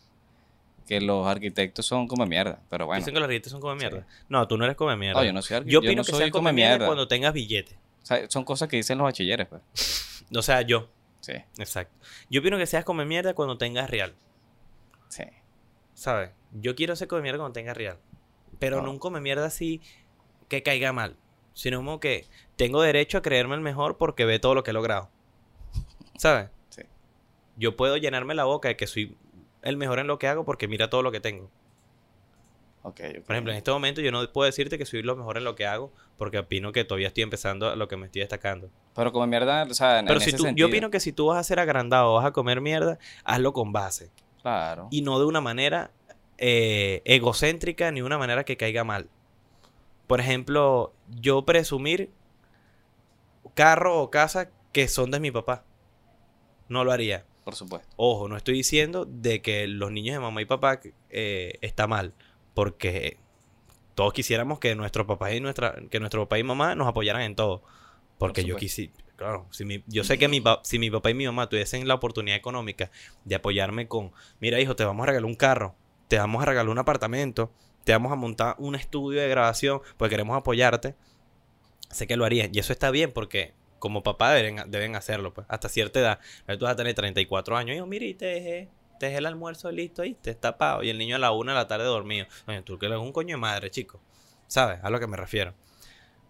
que los arquitectos son como mierda. Pero bueno, Dicen que los arquitectos son come mierda. No, tú no eres come mierda. No, yo no soy arqui- Yo yo opino no que soy seas come come mierda mierda. cuando tengas billete. o sea, son cosas que dicen los bachilleres. Pues. (laughs) O sea, yo. Sí, Exacto. Yo opino que seas come mierda cuando tengas real. sí. ¿Sabes? Yo quiero ser come mierda cuando tenga real. Pero No. un come mierda así que caiga mal. Sino como que tengo derecho a creerme el mejor porque ve todo lo que he logrado. ¿Sabes? Sí. Yo puedo llenarme la boca de que soy el mejor en lo que hago porque mira todo lo que tengo. Ok, ok. Por ejemplo, en este momento yo no puedo decirte que soy lo mejor en lo que hago porque opino que todavía estoy empezando a lo que me estoy destacando. Pero como mierda, o sea, en, Pero en si ese tú, sentido. yo opino que si tú vas a ser agrandado o vas a comer mierda, hazlo con base. Claro. y no de una manera eh, egocéntrica ni una manera que caiga mal. Por ejemplo, yo presumir carro o casa que son de mi papá. No lo haría. Por supuesto. Ojo, no estoy diciendo de que los niños de mamá y papá eh, está mal, porque todos quisiéramos que nuestro papá y nuestra, que nuestro papá y mamá nos apoyaran en todo. Porque yo quisi, claro, si mi- yo sé que mi, si mi papá y mi mamá tuviesen la oportunidad económica de apoyarme con, mira hijo, te vamos a regalar un carro, te vamos a regalar un apartamento, te vamos a montar un estudio de grabación, pues queremos apoyarte, sé que lo harían. Y eso está bien porque como papá deben, deben hacerlo, pues, hasta cierta edad. Tú vas a tener 34 años. Y yo, mira, y te dejé, te el almuerzo listo ahí, te está tapado. Y el niño a la una de la tarde dormido. Oye, tú que eres un coño de madre, chico. ¿Sabes? A lo que me refiero.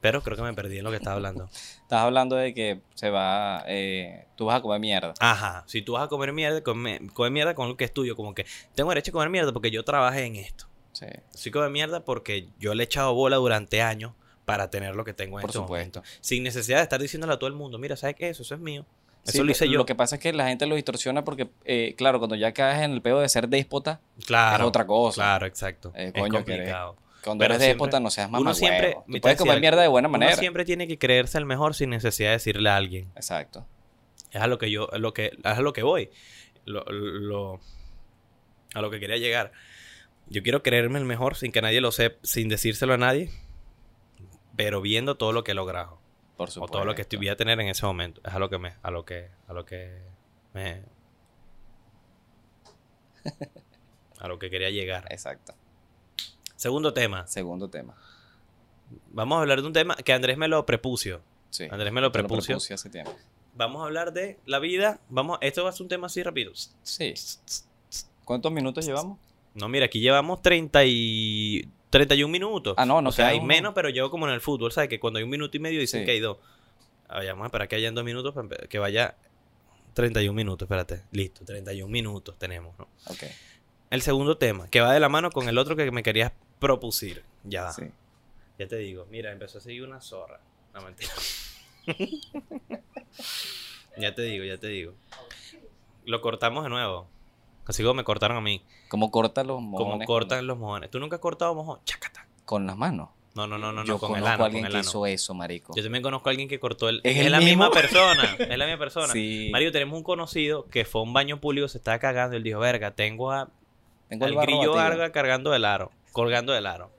Pero creo que me perdí en lo que estaba hablando. (laughs) Estás hablando de que se va. Eh, tú vas a comer mierda. Ajá, si tú vas a comer mierda, come, come mierda con lo que es tuyo. Como que tengo derecho a comer mierda porque yo trabajé en esto. Sí, Soy come mierda porque yo le he echado bola durante años para tener lo que tengo en por este supuesto. Sin necesidad de estar diciéndole a todo el mundo, mira, ¿sabes qué? Eso, eso es mío. Eso Sí, lo hice yo. Lo que pasa es que la gente lo distorsiona porque, eh, claro, cuando ya caes en el pedo de ser déspota, Claro. es otra cosa. Claro, exacto. Eh, es coño, que eres- complicado. Cuando Pero eres siempre- déspota, no seas uno mamá siempre- Tú puedes comer mierda de buena Uno manera. siempre tiene que creerse el mejor sin necesidad de decirle a alguien. Exacto. Es a lo que yo, a lo que, es a lo que voy. Lo, lo- a lo que quería llegar. Yo quiero creerme el mejor sin que nadie lo sepa, sin decírselo a nadie, pero viendo todo lo que he logrado. Por O supuesto. todo lo que estoy, voy a tener en ese momento. Es a lo que me, a lo que, a lo que me, (laughs) a lo que quería llegar. Exacto. Segundo tema. Segundo tema. Vamos a hablar de un tema que Andrés me lo prepuso. Sí. Andrés me lo Te prepuso. propuse hace tiempo. Vamos a hablar de la vida. Vamos, esto va a ser un tema así rápido. Sí. ¿Cuántos minutos llevamos? No, mira, aquí llevamos 30 y 31 minutos. Ah, no, no O sea, hay uno. menos, pero llevo como en el fútbol, ¿sabes? Que cuando hay un minuto y medio dicen Sí. que hay dos. Ah, ya, vamos a esperar que hayan dos minutos para que vaya 31 minutos, espérate. Listo, 31 minutos tenemos, ¿no? Ok. El segundo tema, que va de la mano con el otro que me querías propusir. Ya. Sí. ya te digo. Mira, empezó a seguir una zorra. No, mentira. (laughs) ya te digo, ya te digo. Lo cortamos de nuevo. Así como me cortaron a mí. ¿Cómo cortan los Como mojones? cortan los mojones. ¿Tú nunca has cortado mojón? Chácata. Con, las manos. No, no, no, no, Yo con el conozco ano, a alguien con el que hizo eso, marico. Yo también conozco a alguien que cortó el... ¿Es Es, el la mismo? misma persona. Es la misma (laughs) persona. Sí. Mario, tenemos un conocido que fue a un baño público, se estaba cagando. Él dijo, verga, tengo a, Tengo el grillo larga cargando el aro, colgando del aro.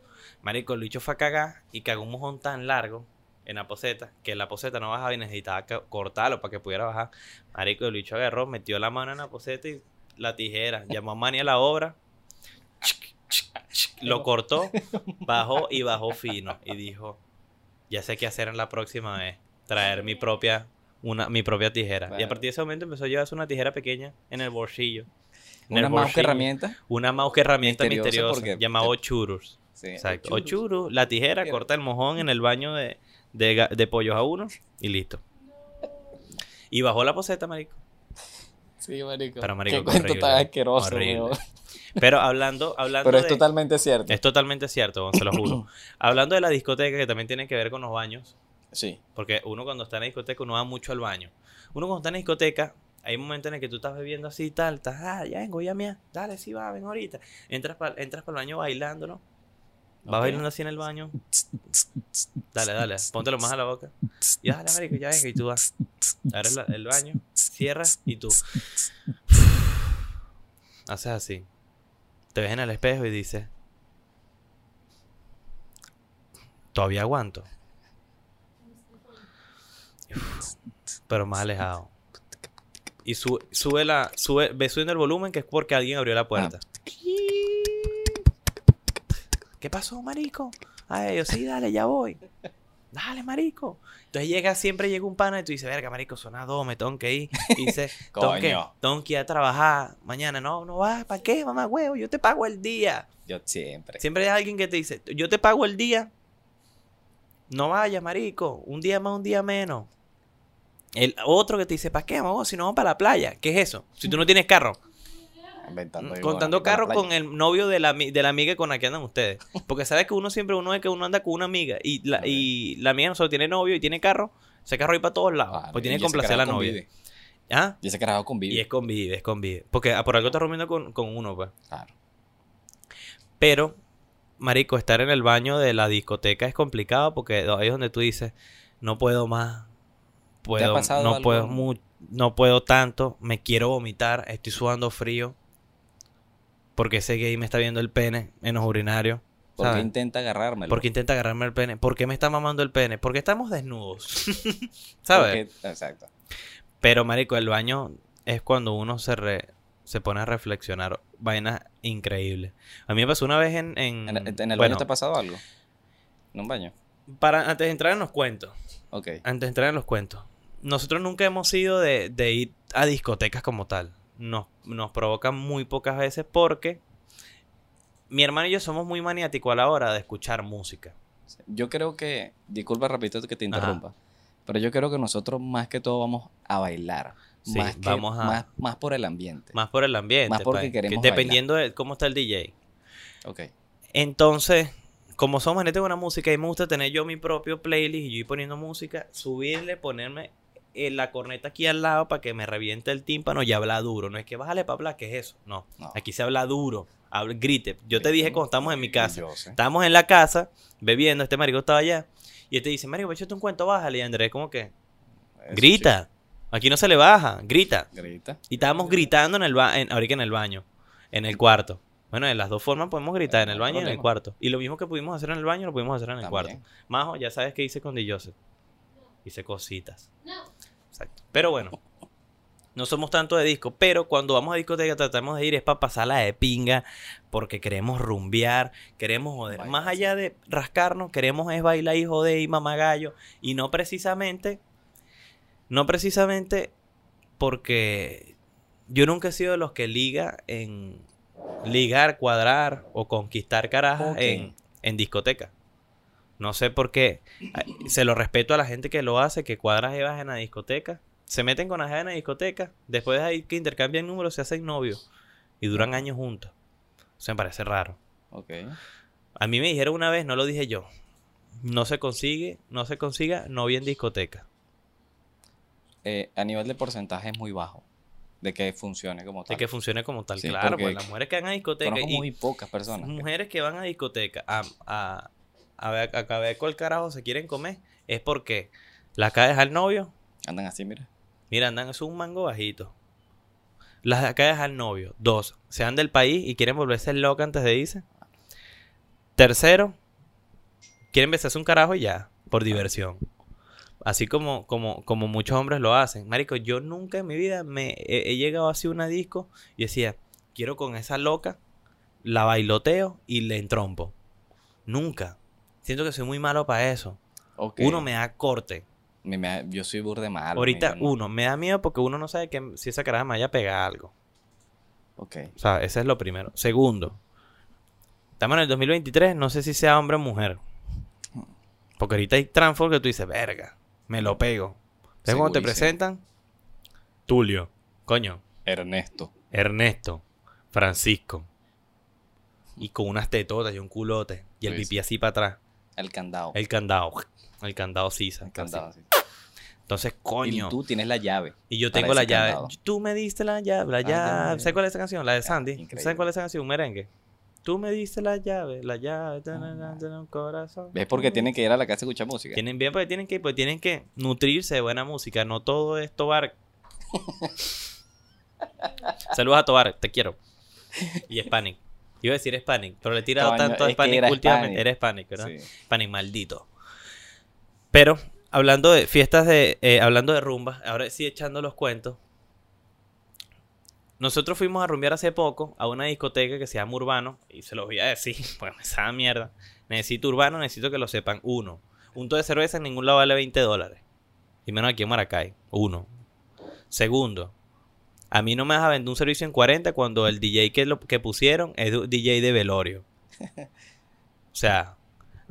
Marico, el bicho fue a cagar y cagó un mojón tan largo en la poseta que la poseta no bajaba y necesitaba cortarlo para que pudiera bajar. Marico, el bicho agarró, metió la mano en la poseta y la tijera. Llamó a Manny a la obra. Lo cortó, bajó y bajó fino. Y dijo, ya sé qué hacer en la próxima vez. Traer mi propia, una, mi propia tijera. Y a partir de ese momento empezó a llevarse una tijera pequeña en el bolsillo. Una mouse que herramienta. Una mouse que herramienta Misteriosa misteriosa, porque llamada Ochurus. Sí. Exacto. ochurus. La tijera, corta el mojón en el baño de, de, de pollos a uno y listo. Y bajó la poseta, marico. Sí, marico. Pero, marico, Qué cuento horrible, tan asqueroso. Pero hablando, hablando Pero es de- totalmente cierto. es totalmente cierto, se lo juro. (coughs) hablando de la discoteca, que también tiene que ver con los baños, Sí. porque uno cuando está en la discoteca, uno va mucho al baño. Uno cuando está en la discoteca, hay un momento en el que tú estás bebiendo así y tal, estás, ah, ya vengo, ya mía, dale, sí va, ven ahorita. Entras para entras el baño bailándolo. Vas Ok. bailando así en el baño. Dale, dale, póntelo más a la boca. Y dale, marico, ya venga, y tú vas. Abres la- el baño, cierras y tú. (sighs) Haces así. Te ves en el espejo y dices. Todavía aguanto. Pero más alejado. Y su- sube la. Sube, ve subiendo el volumen que es porque alguien abrió la puerta. ¿Qué pasó, marico? Ay, yo sí, dale, ya voy. Dale, marico. Entonces llega, siempre llega un pana y tú dices, verga, marico, las dos, me tengo que ir. Y dice, (laughs) tengo que, Coño. tengo que ir a trabajar mañana. No, no vas, ¿para qué, mamá, huevo? Yo te pago el día. Yo siempre. Siempre hay alguien que te dice, yo te pago el día. No vayas, marico. Un día más, un día menos. El otro que te dice, ¿para qué, mamá? Si no vamos para la playa. ¿Qué es eso? Si tú no tienes carro. Contando carro con el novio de la, de la amiga con la que andan ustedes. Porque sabes que uno siempre, uno es que uno anda con una amiga y la, y la amiga no solo tiene novio y tiene carro. Ese carro ahí para todos lados. Pues tiene que complacer a la novia. convive. ¿Ah? Y ese carajo convive. Y es convive, es convive. Porque ah, por algo estás rompiendo con, con uno, pues. Claro. Pero, marico, estar en el baño de la discoteca es complicado porque ahí es donde tú dices, no puedo más. Puedo, no puedo mu- no puedo tanto, me quiero vomitar, estoy sudando frío. Porque ese gay me está viendo el pene en los urinarios. ¿Por qué intenta agarrármelo? Porque intenta agarrarme el pene. ¿Por qué me está mamando el pene? Porque estamos desnudos. (laughs) ¿Sabes? Porque- Exacto. Pero, marico, el baño es cuando uno se, re- se pone a reflexionar. Vainas increíbles. A mí me pasó una vez en... En, ¿En, en el bueno, baño te ha pasado algo? ¿En un baño? para, antes de entrar en los cuentos. Ok. Antes de entrar en los cuentos. Nosotros nunca hemos sido de, de ir a discotecas como tal. Nos, nos provoca muy pocas veces porque mi hermano y yo somos muy maniáticos a la hora de escuchar música. Yo creo que, disculpa, repito que te Ajá. interrumpa, pero yo creo que nosotros más que todo vamos a bailar. Sí, más, que- vamos a- más, más por el ambiente. Más por el ambiente. Más porque pa- queremos Dependiendo de cómo está el DJ. Ok. Entonces, como somos gente de buena música y me gusta tener yo mi propio playlist y yo ir poniendo música, subirle, ponerme eh, la corneta aquí al lado para que me reviente el tímpano y habla duro. No es que bájale para hablar, ¿qué es eso? No. No. Aquí se habla duro, habla, grite. Yo te dije cuando estamos en mi casa. Estábamos en la casa bebiendo, este marico estaba allá. Y él te dice, marico, échate un cuento, bájale. Y Andrés como que, Eso, grita. Aquí no se le baja, grita. Grita. Y estábamos gritando en el ba en, ahorita en el baño, en el cuarto. Bueno, de las dos formas podemos gritar, en el No baño y en el cuarto. Y lo mismo que pudimos hacer en el baño, lo pudimos hacer en el También. cuarto. Majo, ya sabes qué hice con Di Joseph. Hice cositas. Exacto. Pero bueno, no somos tanto de disco, pero cuando vamos a discoteca tratamos de ir es para pasarla de pinga, porque queremos rumbear, queremos joder. Bailar, Más allá de rascarnos, queremos es bailar y joder y mamagallo. Y no precisamente, no precisamente porque yo nunca he sido de los que liga en ligar, cuadrar o conquistar carajas en, en discoteca. No sé por qué. Se lo respeto a la gente que lo hace, que cuadra jevas en la discoteca. Se meten con las jevas en la discoteca. Después de ahí que intercambian números, se hacen novios. Y duran años juntos. Eso me parece raro. Ok. A mí me dijeron una vez, no lo dije yo. No se consigue, no se consiga novia en discoteca. Eh, a nivel de porcentaje es muy bajo de que funcione como De tal. que funcione como tal. Sí, claro, porque pues las mujeres que van a discoteca. Y- muy pocas personas. mujeres que van a discoteca a, a, a ver, a ver cuál carajo se quieren comer es porque la caes al novio, Andan así, mira. mira, andan es un mango bajito. Las caes al novio, dos, se van del país y quieren volverse loca antes de irse. Tercero, quieren besarse un carajo y ya, por diversión. Así como, como, como muchos hombres lo hacen. Marico, yo nunca en mi vida me he, he llegado así a una disco y decía, quiero con esa loca, la bailoteo y le entrompo. Nunca. Siento que soy muy malo para eso. Uno me da corte. Me- me- yo soy burde malo. Ahorita, uno, me da miedo porque uno no sabe que si esa caraja me vaya a pegar algo. Ok. O sea, ese es lo primero. Segundo, estamos en el 2023, no sé si sea hombre o mujer. Porque ahorita hay transfer que tú dices, verga, me lo pego. Entonces cuando te presentan, Tulio, coño, Ernesto. Ernesto, Francisco. Y con unas tetotas y un culote. Y el pipí así para atrás. El candado. El candado. El candado sisa. El candado, sí. Entonces, coño. Y tú tienes la llave. Y yo tengo la llave. candado. Tú me diste la llave. La Ah, llave. ¿Sabes cuál es esa canción? La de Ah, Sandy. increíble. ¿Sabes cuál es esa canción? Un merengue. Tú me diste la llave. La llave. ta, na, un corazón. ¿Ves por qué tienen que ir a la casa a escuchar música? Tienen bien porque tienen que, pues tienen que nutrirse de buena música. No todo es Tobar. (laughs) Saludos a Tobar. Te quiero. Y Hispanic. Iba a decir Hispanic, pero le he tirado tanto a que Hispanic era últimamente. Era Hispanic, ¿verdad? Sí. Hispanic maldito. Pero, hablando de fiestas de. eh, hablando de rumbas, ahora sí echando los cuentos. Nosotros fuimos a rumbear hace poco a una discoteca que se llama Urbano. Y se los voy a decir, (laughs) me sabe mierda. Necesito Urbano, necesito que lo sepan. Uno, un to de cerveza en ningún lado vale 20 dólares. Y menos aquí en Maracay. Uno. Segundo, a mí no me vas a vender un servicio en 40 cuando el DJ que, lo, que pusieron es un DJ de velorio. (laughs) O sea,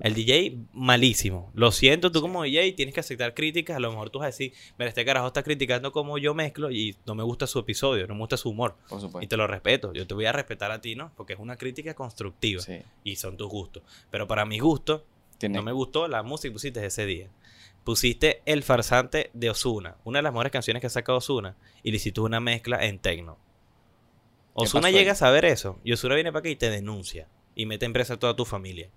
el DJ malísimo. Lo siento, tú como DJ tienes que aceptar críticas. A lo mejor tú vas a decir, mira, este carajo está criticando cómo yo mezclo y no me gusta su episodio, no me gusta su humor. Por Y te lo respeto. Yo te voy a respetar a ti, ¿no? Porque es una crítica constructiva Sí. y son tus gustos. Pero para mi gusto, no me gustó la música que pusiste ese día. Pusiste El farsante de Osuna, una de las mejores canciones que ha sacado Osuna, y le hiciste una mezcla en tecno. Osuna ahí? llega a saber eso, y Osuna viene para acá y te denuncia, y mete en presa a toda tu familia.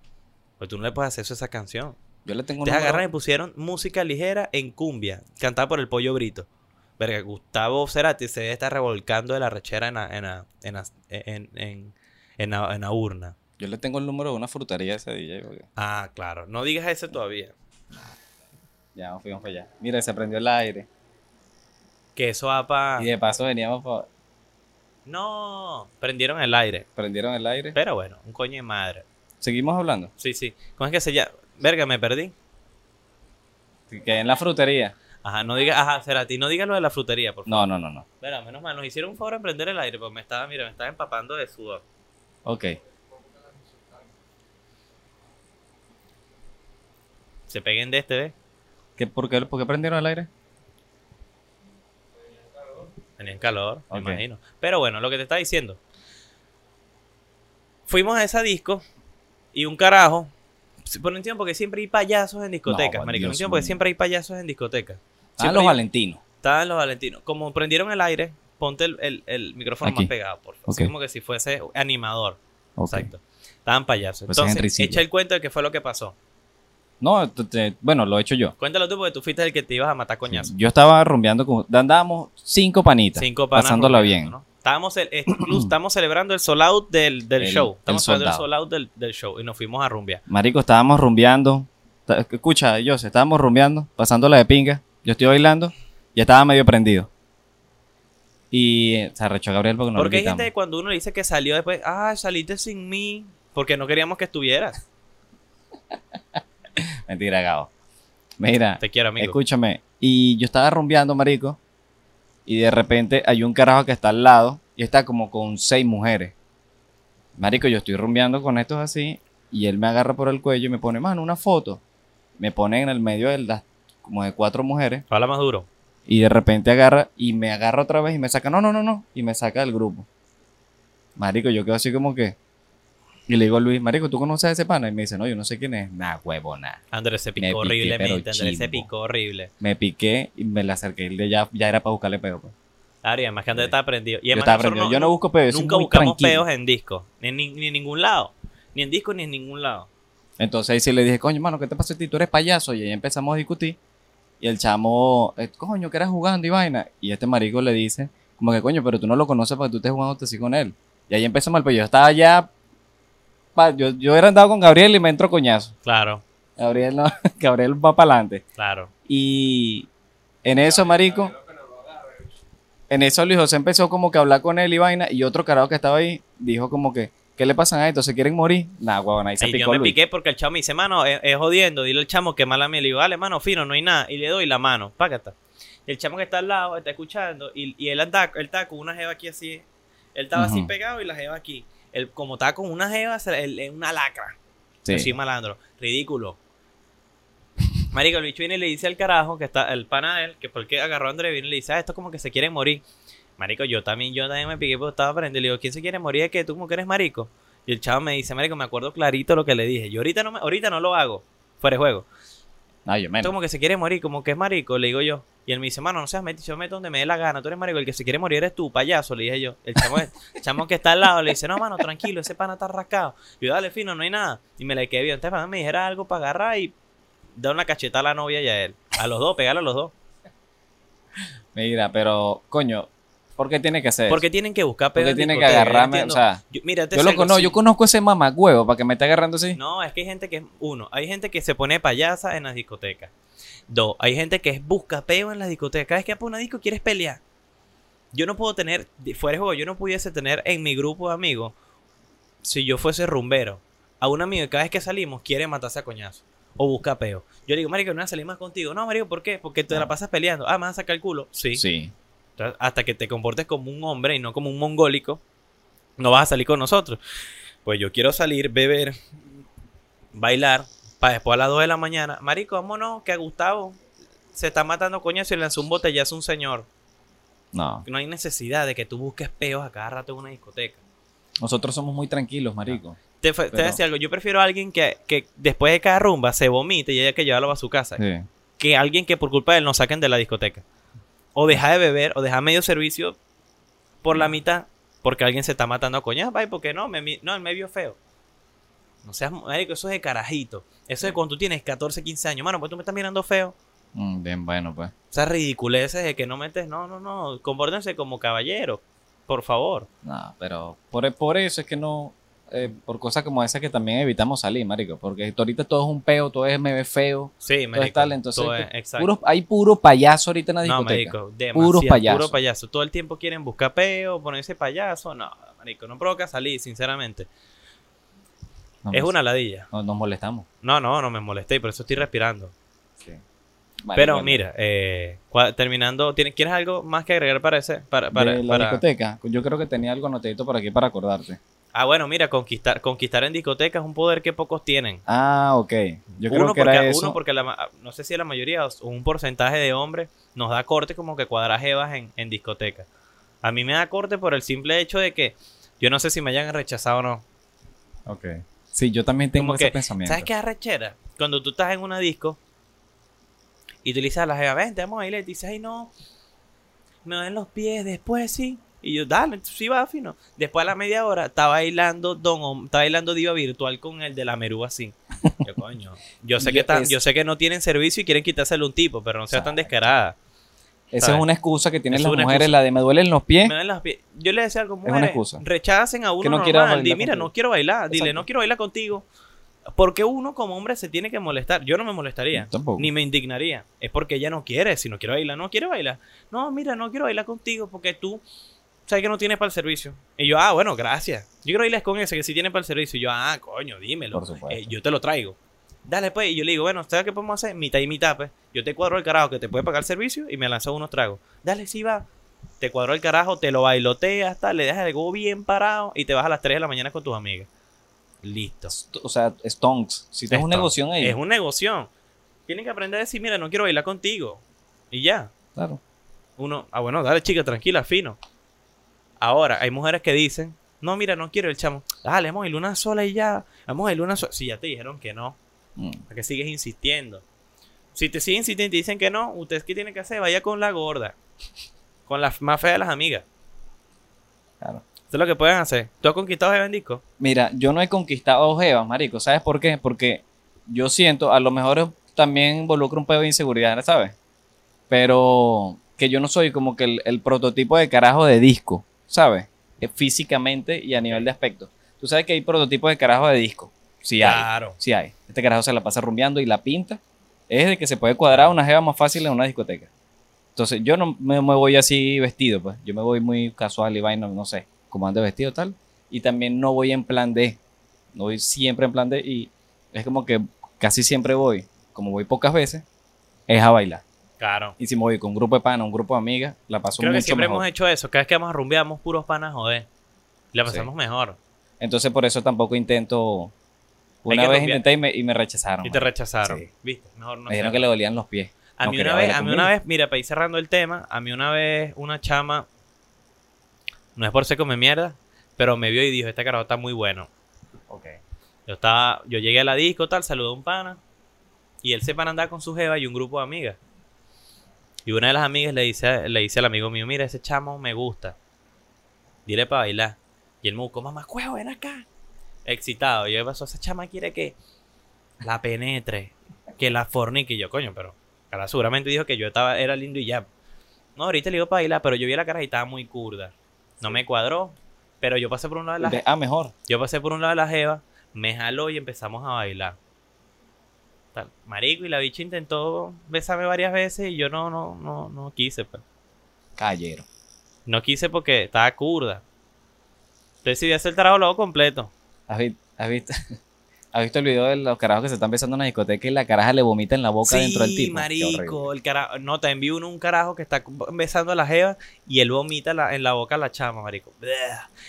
Pues tú no le puedes hacer eso a esa canción. Yo le tengo Te agarran y pusieron música ligera en cumbia, cantada por el pollo brito. Verga, Gustavo Cerati se debe estar revolcando de la rechera en la, en la- en la- en- en- la- urna. Yo le tengo el número de una frutería a ese DJ. porque Ah, claro. No digas eso todavía. Ya nos fuimos para allá. Mira, se prendió el aire. Que eso va para... Y de paso veníamos para... No, prendieron el aire. Prendieron el aire. Pero bueno, un coño de madre. Seguimos hablando. Sí, sí. ¿Cómo es que se llama? Verga, me perdí. Que en la frutería. Ajá, no digas, ajá, Cerati, no digas lo de la frutería, por favor. No, no, no, no. Menos mal, nos hicieron un favor de prender el aire, porque me estaba, mira, me estaba empapando de sudor. Ok. Se peguen de este, ¿ves? ¿Qué, por, qué, ¿Por qué prendieron el aire? Tenían calor, me Ok. imagino. Pero bueno, lo que te estaba diciendo. Fuimos a esa disco y un carajo. Por un tiempo porque siempre hay payasos en discotecas, No, marico. Por un tiempo porque mío. siempre hay payasos en discotecas. Siempre los hay- Valentinos. Estaban los valentinos. Como prendieron el aire, ponte el, el- el micrófono Aquí. más pegado, por favor. Así Ok. como que si fuese animador. Exacto. Estaban payasos. Pues es Entonces, echa el cuento de qué fue lo que pasó. No, bueno, lo he hecho yo. Cuéntalo tú porque tú fuiste el que te ibas a matar coñazo. Yo estaba rumbeando con. Andábamos cinco panitas. Cinco panas Pasándola bien. ¿no? Estábamos, el- incluso estamos celebrando el sold out del, del El- show. Estamos celebrando el sold out del, del show y nos fuimos a rumbear. Marico, estábamos rumbeando. Escucha, yo estábamos rumbeando, pasándola de pinga. Yo estoy bailando. Ya estaba medio prendido. Y eh, se arrechó Gabriel porque no porque lo hay gente que cuando uno dice que salió después, ah, saliste sin mí, porque no queríamos que estuvieras. Mentira, Gabo. Mira, Te quiero, amigo. escúchame. Y yo estaba rumbeando, marico. Y de repente hay un carajo que está al lado. Y está como con seis mujeres. Marico, yo estoy rumbeando con estos así. Y él me agarra por el cuello y me pone, mano, una foto. Me pone en el medio de las como de cuatro mujeres. Habla más duro. Y de repente agarra y me agarra otra vez y me saca, no, no, no, no. Y me saca del grupo. Marico, yo quedo así como que. Y le digo a Luis, Marico, ¿tú conoces a ese pana? Y me dice, no, yo no sé quién es. Nah, huevo, nah. Andrés se picó horriblemente. Andrés se picó horrible. Me piqué y me le acerqué. Y ya, ya era para buscarle peo. Pues. Claro, y además que Andrés Sí. está prendido. Y Yo además estaba nosotros aprendiendo. Yo no busco peo, yo soy Nunca buscamos tranquilo. peos en disco. Ni en, ni, ni en ningún lado. Ni en disco ni en ningún lado. Entonces ahí sí le dije, coño, mano, ¿qué te pasa a ti? Tú eres payaso. Y ahí empezamos a discutir. Y el chamo, eh, coño, que eras jugando y vaina. Y este marico le dice, como que, coño, pero tú no lo conoces porque tú estés jugando así con él. Y ahí empezamos el peo. Yo estaba ya. Yo, yo era andado con Gabriel y me entró coñazo. Claro, Gabriel no, (laughs) Gabriel va para adelante. claro. Y en eso, marico, en eso Luis José empezó como que a hablar con él y vaina. Y otro carajo que estaba ahí dijo como que, ¿qué le pasan a esto? ¿Se quieren morir? Nah, huevón, ahí se Y yo me Luis. piqué porque el chamo me dice, mano, es, es jodiendo. Dile al chamo que mala mía. Le digo, dale, mano, fino, no hay nada. Y le doy la mano, págata. Y el chamo que está al lado está escuchando. Y, y él, anda, él está con una jeva aquí así. Él estaba así pegado y la jeva aquí. Él, como estaba con una jeva, es una lacra. Sí. Así malandro. Ridículo. (laughs) Marico, el bicho viene y le dice al carajo que está el pana de él, que porque agarró a André, viene y le dice, ah, esto como que se quieren morir. Marico, yo también, yo también me piqué porque estaba aprendiendo. Le digo, ¿quién se quiere morir? Es que tú como que eres marico. Y el chavo me dice, Marico, me acuerdo clarito lo que le dije. Yo ahorita no me, ahorita no lo hago. Fuera de juego. Yo Esto menos. como que se quiere morir, como que es marico, le digo yo. Y él me dice, mano, no seas metido, yo me meto donde me dé la gana. Tú eres marico, el que se quiere morir eres tú, payaso, le dije yo. El chamo, (laughs) el chamo que está al lado le dice, no, mano, tranquilo, ese pana está rascado. Y yo, dale, fino, no hay nada. Y me le quedé bien. Entonces, me dijera algo para agarrar y dar una cachetada a la novia y a él. A los dos, pegarle a los dos. Mira, pero, coño, ¿por qué tiene que ser Porque tienen que buscar Porque pedo en tiene que agarrarme, o sea, Yo, mira, te Yo, lo conozco, yo conozco ese mamagüevo para que me esté agarrando así. No, es que hay gente que es, uno, hay gente que se pone payasa en las discotecas. Dos, hay gente que es busca peo en las discotecas. Cada vez que por una disco quieres pelear. Yo no puedo tener, fuera de juego, yo no pudiese tener en mi grupo de amigos, si yo fuese rumbero, a un amigo que cada vez que salimos quiere matarse a coñazo. O busca peo. Yo le digo, marico, no voy a salir más contigo. No, marico, ¿por qué? Porque te la pasas peleando. Ah, me vas a sacar el culo. Sí. Sí. Entonces, hasta que te comportes como un hombre y no como un mongólico, no vas a salir con nosotros. Pues yo quiero salir, beber, bailar, para después a las 2 de la mañana. Marico, vámonos, que a Gustavo se está matando coñazo y le lanzó un botellazo a un señor. No. No hay necesidad de que tú busques peos a cada rato en una discoteca. Nosotros somos muy tranquilos, marico. Te, fue- te Pero- decir algo, yo prefiero a alguien que, que después de cada rumba se vomite y haya que llevarlo a su casa, Sí. que alguien que por culpa de él nos saquen de la discoteca. O deja de beber, o deja medio servicio por la mitad, porque alguien se está matando a coñas. Ay, ¿por qué no? Me, no, él me vio feo. No seas, marico, eso es de carajito. Eso es cuando tú tienes 14, 15 años. Mano, pues tú me estás mirando feo. Mm, bien, bueno, pues. Sea, ridiculeces de que no metes. No, no, no. Compórtense como caballero. Por favor. No, pero por, por eso es que no. Eh, por cosas como esas que también evitamos salir, marico. Porque ahorita todo es un peo, todo es me ve feo. Sí, Todo es marico. tal, entonces. todo es- puros- hay puro payaso ahorita en la No, discoteca. marico, Puros payasos. Puro payaso. Todo el tiempo quieren buscar peo, ponerse payaso. No, marico, no provoca salir, sinceramente. No, es una ladilla. no- nos molestamos. No, no, no me molesté por eso estoy respirando. Sí. Pero Marico, mira, eh, terminando, ¿tienes, ¿quieres algo más que agregar para ese? Para, para, de la para- discoteca, yo creo que tenía algo anotadito por aquí para acordarte. Ah, bueno, mira, conquistar, conquistar en discoteca es un poder que pocos tienen. Ah, ok. Yo creo uno, que porque, era eso. uno porque la no sé si la mayoría o un porcentaje de hombres nos da corte como que cuadrar jevas en, en discoteca. A mí me da corte por el simple hecho de que yo no sé si me hayan rechazado o no. Ok. Sí, yo también tengo Como ese que, pensamiento. ¿Sabes qué es arrechera? Cuando tú estás en una disco y a la jeva, vente, vamos a bailar, y te dices, ay no, me den los pies después, sí. Y yo, dale, sí va, fino. Después a la media hora, estaba bailando Don, estaba bailando Diva Virtual con el de la Merú así. Yo, (laughs) coño. Yo sé que es- yo sé que no tienen servicio y quieren quitárselo a un tipo, pero no sea tan descarada. Esa ¿sabes? es una excusa que tienen es las una mujeres, excusa. la de me duelen los pies. Me dan las pie- Yo le decía algo, una mujeres, excusa. rechacen a uno Que no normal. quiera bailar Di, mira, no quiero bailar. Dile, no quiero bailar contigo. Porque uno como hombre se tiene que molestar. Yo no me molestaría. Tampoco. Ni me indignaría. Es porque ella no quiere. Si no quiere bailar, no quiere bailar. No, mira, no quiero bailar contigo porque tú sabes que no tienes para el servicio. Y yo, ah, bueno, gracias. Yo quiero bailar con ese que sí tiene para el servicio. Y yo, ah, coño, dímelo. Por supuesto. Eh, yo te lo traigo. Dale, pues. Y yo le digo, bueno, ¿sabes qué podemos hacer? Mitad y mitad, pues. Yo te cuadro el carajo que te puede pagar el servicio y me lanzas unos tragos. Dale, sí va. Te cuadro el carajo, te lo bailoteas, tal, le dejas el go bien parado y te vas a las 3 de la mañana con tus amigas. Listo. O sea, stonks. Si tienes un negocio ahí. Es un negocio. Tienen que aprender a decir, mira, no quiero bailar contigo. Y ya. Claro. Uno, ah, bueno, dale, chica, tranquila, fino. Ahora, hay mujeres que dicen, no, mira, no quiero el chamo. Dale, vamos a ir una sola y ya. Vamos a ir una sola. Si ya te dijeron que no, Mm. ¿para qué sigues insistiendo? Si te siguen insistiendo y te dicen que no, ¿ustedes qué tienen que hacer? Vaya con la gorda. Con la más fea de las amigas. Claro. Eso es lo que pueden hacer. ¿Tú has conquistado a Disco? Mira, yo no he conquistado Jevas, marico. ¿Sabes por qué? Porque yo siento, a lo mejor también involucra un pedo de inseguridad, ¿sabes? Pero que yo no soy como que el, el prototipo de carajo de disco, ¿sabes? Eh, Físicamente y a nivel de aspecto. Tú sabes que hay prototipos de carajo de disco. Sí hay. Claro. Sí hay. Este carajo se la pasa rumbeando y la pinta es de que se puede cuadrar una jeva más fácil en una discoteca. Entonces, yo no me, me voy así vestido, pues. Yo me voy muy casual y vaina, no sé, como ande vestido tal. Y también no voy en plan D. No voy siempre en plan D y es como que casi siempre voy, como voy pocas veces, es a bailar. Claro. Y si me voy con un grupo de panas, un grupo de amigas, la paso Creo que siempre mejor. hemos hecho eso. Cada vez que vamos a rumbeamos puros panas, joder. Y la pasamos mejor. Entonces, por eso tampoco intento. Una vez intenté y me, y me rechazaron. Y te rechazaron. Sí. ¿Viste? Mejor no me dijeron que le dolían los pies. A no mí una vez, a mí una vez, mira, para ir cerrando el tema, a mí una vez una chama, no es por ser come mierda, pero me vio y dijo, este carajo está muy bueno. Yo estaba, yo llegué a la disco, tal, saludé a un pana, y él se para andar con su jeva y un grupo de amigas. Y una de las amigas le dice, le dice al amigo mío, mira, ese chamo me gusta. Dile para bailar. Y él me buscó, mamá, cuevo, ven acá. Excitado. Y yo, ¿qué pasó? Esa chama quiere que la penetre, que la fornique. Y yo, coño, pero cara seguramente dijo que yo estaba, era lindo y ya. No, ahorita le digo para bailar, pero yo vi la cara y estaba muy curda. No me cuadró. Pero yo pasé por un lado de la ah, mejor. yo pasé por un lado de la jeva, me jaló y empezamos a bailar. Tal, Marico, y la bicha intentó besarme varias veces y yo no, no, no, no quise, pues. Callero. No quise porque estaba curda. Entonces decidí hacer el trabajo luego completo. ¿Has, vi- has visto, (laughs) ¿Has visto el video de los carajos que se están besando en una discoteca y la caraja le vomita en la boca dentro del tipo? Marico, el carajo. No, te envío uno un carajo que está besando a la jeva y él vomita la- en la boca a la chama, marico.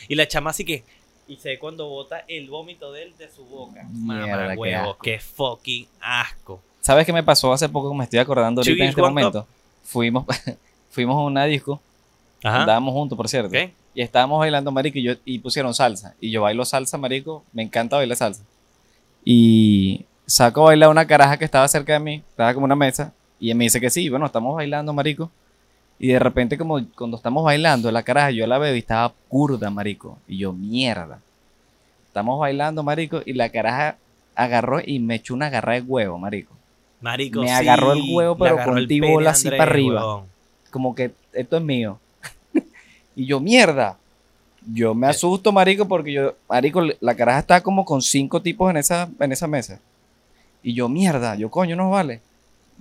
Y la chama así que... Y sé cuando bota el vómito de él de su boca. Mierda, Mamá, qué huevo, asco. qué fucking asco. ¿Sabes qué me pasó hace poco que me estoy acordando ahorita en este momento? Fuimos, (laughs) fuimos a una disco, Ajá. andábamos juntos, por cierto. Y estábamos bailando, marico, y, yo, y pusieron salsa. Y yo bailo salsa, marico. Me encanta bailar salsa. Y saco a bailar una caraja que estaba cerca de mí. Estaba como una mesa. Y él me dice que sí. Bueno, estamos bailando, marico. Y de repente, como cuando estamos bailando, la caraja, yo la veo y estaba curda, marico. Y yo, mierda. Estamos bailando, marico. Y la caraja agarró y me echó una garra de huevo, marico. Marico, Me sí, agarró el huevo, pero agarró con el tibola pene a así para arriba. huevón. como que esto es mío. (laughs) y yo, mierda. Yo Eh. me asusto, marico, porque yo, marico, la caraja está como con cinco tipos en esa, en esa mesa. Y yo, mierda, yo, coño, no vale.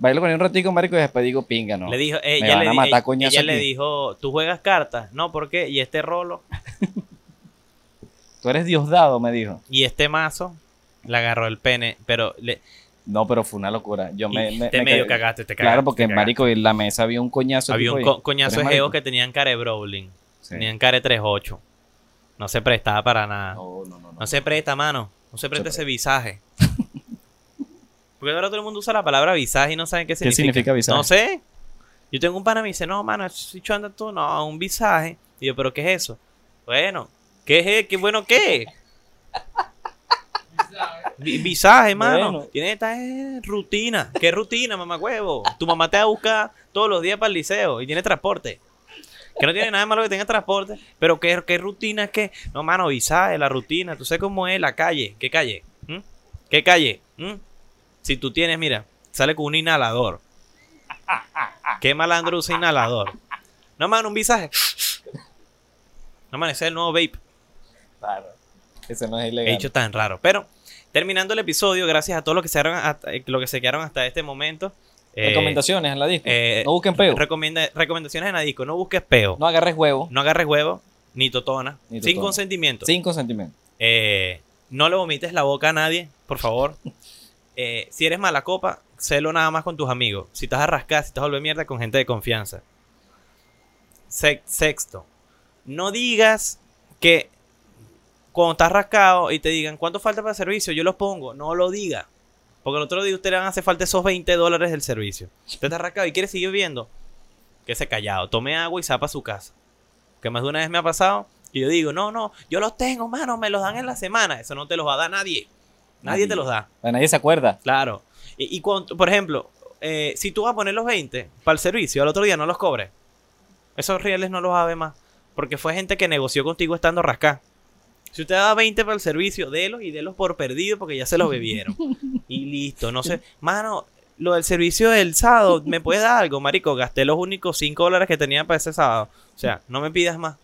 Bailo con él un ratico, marico, y después digo, pinga, no. Le dijo, Me ella, van le, a matar ella- coñazo ella le dijo, ¿tú juegas cartas? No, ¿por qué? Y este rolo (laughs) Tú eres Diosdado, me dijo. y este mazo le agarró el pene, pero le, No, pero fue una locura. Yo me, me- te me medio cagué. cagaste, te cagaste. Claro, porque, cagaste. marico, en la mesa había un coñazo. había un coñazo ¿Tú de geos que tenían care Browling. Sí. Tenían care 3-8. No se prestaba para nada. No, no, no. no. No se presta, mano. No se presta Se ese visaje. Porque ahora todo el mundo usa la palabra visaje y no saben qué significa. significa visaje? No sé. Yo tengo un pana que me dice, no, mano, ese bicho anda tú, no, un visaje. Y yo, ¿pero qué es eso? Bueno, ¿qué es? e- ¿Qué bueno qué? Vi- Visaje, mano. Bueno. Tiene esta eh, rutina. ¿Qué rutina, mamá huevo? Tu mamá te va a buscar todos los días para el liceo y tiene transporte. Que no tiene nada de malo que tenga transporte. Pero ¿qué, qué rutina es que? No, mano, visaje, la rutina. Tú sabes cómo es la calle. ¿Qué calle? ¿Mm? ¿Qué calle? ¿Mm? Si tú tienes, mira, sale con un inhalador. ¿Qué malandro usa inhalador? No, mano, un visaje. No, mano, ese es el nuevo vape. Claro. Ese no es He ilegal. dicho tan raro. Pero, terminando el episodio, gracias a todos los que se quedaron hasta, eh, los que se quedaron hasta este momento. eh, Recomendaciones en la disco. eh, no busquen peo. recomienda- recomendaciones en la disco. No busques peo. no agarres huevo. No agarres huevo, ni totona. Ni Sin totona. consentimiento. Sin consentimiento. Eh, no le vomites la boca a nadie, por favor. (laughs) Eh, si eres mala copa, sélo nada más con tus amigos. Si estás a rascar, si estás a volver mierda, con gente de confianza. Se- sexto, no digas que cuando estás rascado y te digan cuánto falta para el servicio, yo los pongo. No lo diga. Porque el otro día a usted le van a hacer falta esos 20 dólares del servicio. Usted está rascado y quiere seguir viendo. Quédese callado. Tome agua y zapa su casa. Que más de una vez me ha pasado. Y yo digo, no, no, yo los tengo, mano, me los dan en la semana. Eso no te los va a dar nadie. Nadie, Nadie. te los da. Nadie se acuerda. Claro. Y, y cuando- por ejemplo, eh, si tú vas a poner los 20 para el servicio, al otro día no los cobres. Esos reales no los ver más. Porque fue gente que negoció contigo estando rascada. Si usted da 20 para el servicio, délos y délos por perdido porque ya se los bebieron. (laughs) y listo. No sé. Mano, lo del servicio del sábado, ¿me puedes dar algo, marico? Gasté los únicos 5 dólares que tenía para ese sábado. O sea, no me pidas más.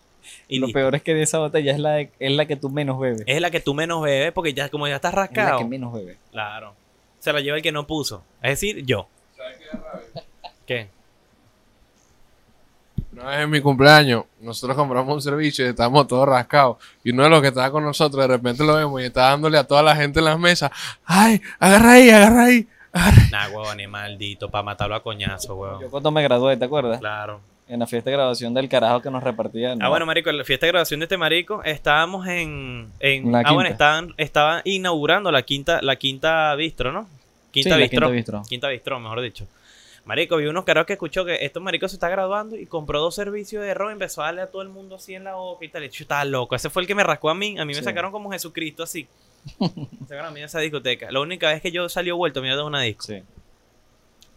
Y lo listo. peor es que de esa botella es la, de- es la que tú menos bebes. Es la que tú menos bebes porque ya como ya estás Es la rascado. que menos bebes. Claro. Se la lleva el que no puso. Es decir, yo. ¿Qué? Una vez en mi cumpleaños, nosotros compramos un servicio y estábamos todos rascados. Y uno de los que estaba con nosotros, de repente lo vemos y está dándole a toda la gente en las mesas. ¡Ay! ¡Agarra ahí, agarra ahí! agarra ahí". Nah, huevón, ni maldito, para matarlo a coñazo, Yo huevón. cuando me gradué, ¿te acuerdas? Claro. En la fiesta de graduación del carajo que nos repartían. Ah, bueno, marico, en la fiesta de graduación de este marico, estábamos en... en La ah, bueno, estaban, estaban inaugurando la quinta, la quinta bistro, ¿no? Quinta Sí, bistro. quinta bistro. Quinta bistro, mejor dicho. Marico, vi unos caros que escuchó que estos maricos se está graduando y compró dos servicios de ron y empezó a darle a todo el mundo así en la boca y tal. Y yo estaba loco. Ese fue el que me rascó a mí. A mí me Sí. sacaron como Jesucristo así. (laughs) me sacaron a mí de esa discoteca. La única vez que yo salí vuelto, mira, de una disco. Sí.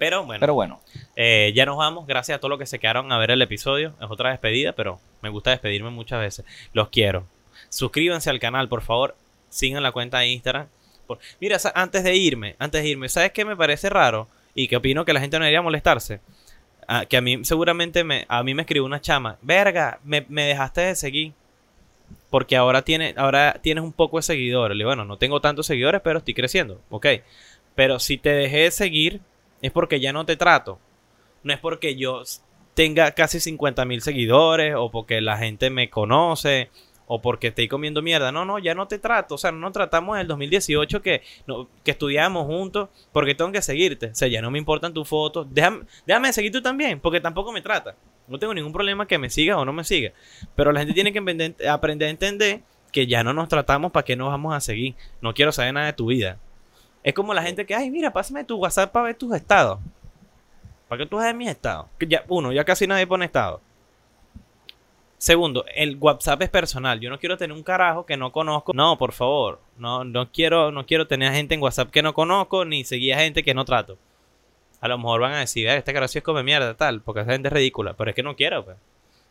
Pero bueno, Pero bueno, eh, ya nos vamos. Gracias a todos los que se quedaron a ver el episodio. Es otra despedida, pero me gusta despedirme muchas veces. Los quiero. Suscríbanse al canal, por favor. Sigan la cuenta de Instagram. Por- Mira, antes de irme, antes de irme, ¿sabes qué me parece raro? Y que opino que la gente no debería molestarse. Ah, que a mí seguramente me, a mí me escribió una chama. Verga, me, me dejaste de seguir. Porque ahora, tiene, ahora tienes un poco de seguidores. Le digo, bueno, no tengo tantos seguidores, pero estoy creciendo. Ok. Pero si te dejé de seguir, es porque ya no te trato. No es porque yo tenga casi 50 mil seguidores o porque la gente me conoce o porque estoy comiendo mierda. No, no, ya no te trato. O sea, no nos tratamos en el 2018 que, no- que estudiábamos juntos porque tengo que seguirte. O sea, ya no me importan tus fotos. Déjame, déjame seguir tú también porque tampoco me trata. No tengo ningún problema que me siga o no me siga. Pero la gente tiene que aprender a entender que ya no nos tratamos para que nos vamos a seguir. No quiero saber nada de tu vida. Es como la gente que, ay, mira, pásame tu WhatsApp para ver tus estados. ¿Para qué tú ves mis estados? Que ya, uno, ya casi nadie pone estado. Segundo, el WhatsApp es personal. Yo no quiero tener un carajo que no conozco. No, por favor. No, no quiero, no quiero tener gente en WhatsApp que no conozco, ni seguir a gente que no trato. A lo mejor van a decir, "Eh, este carajo es come mierda, tal, porque esa gente es ridícula. Pero es que no quiero, pues.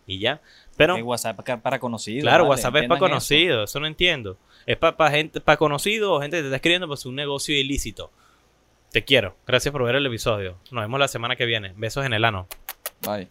Y ya. Pero. WhatsApp pa- para conocidos. Claro, vale, WhatsApp es para entiendan eso. no entiendo. Es para gente, para conocido o gente que te está escribiendo pues un negocio ilícito. Te quiero. Gracias por ver el episodio. Nos vemos la semana que viene. Besos en el ano. Bye.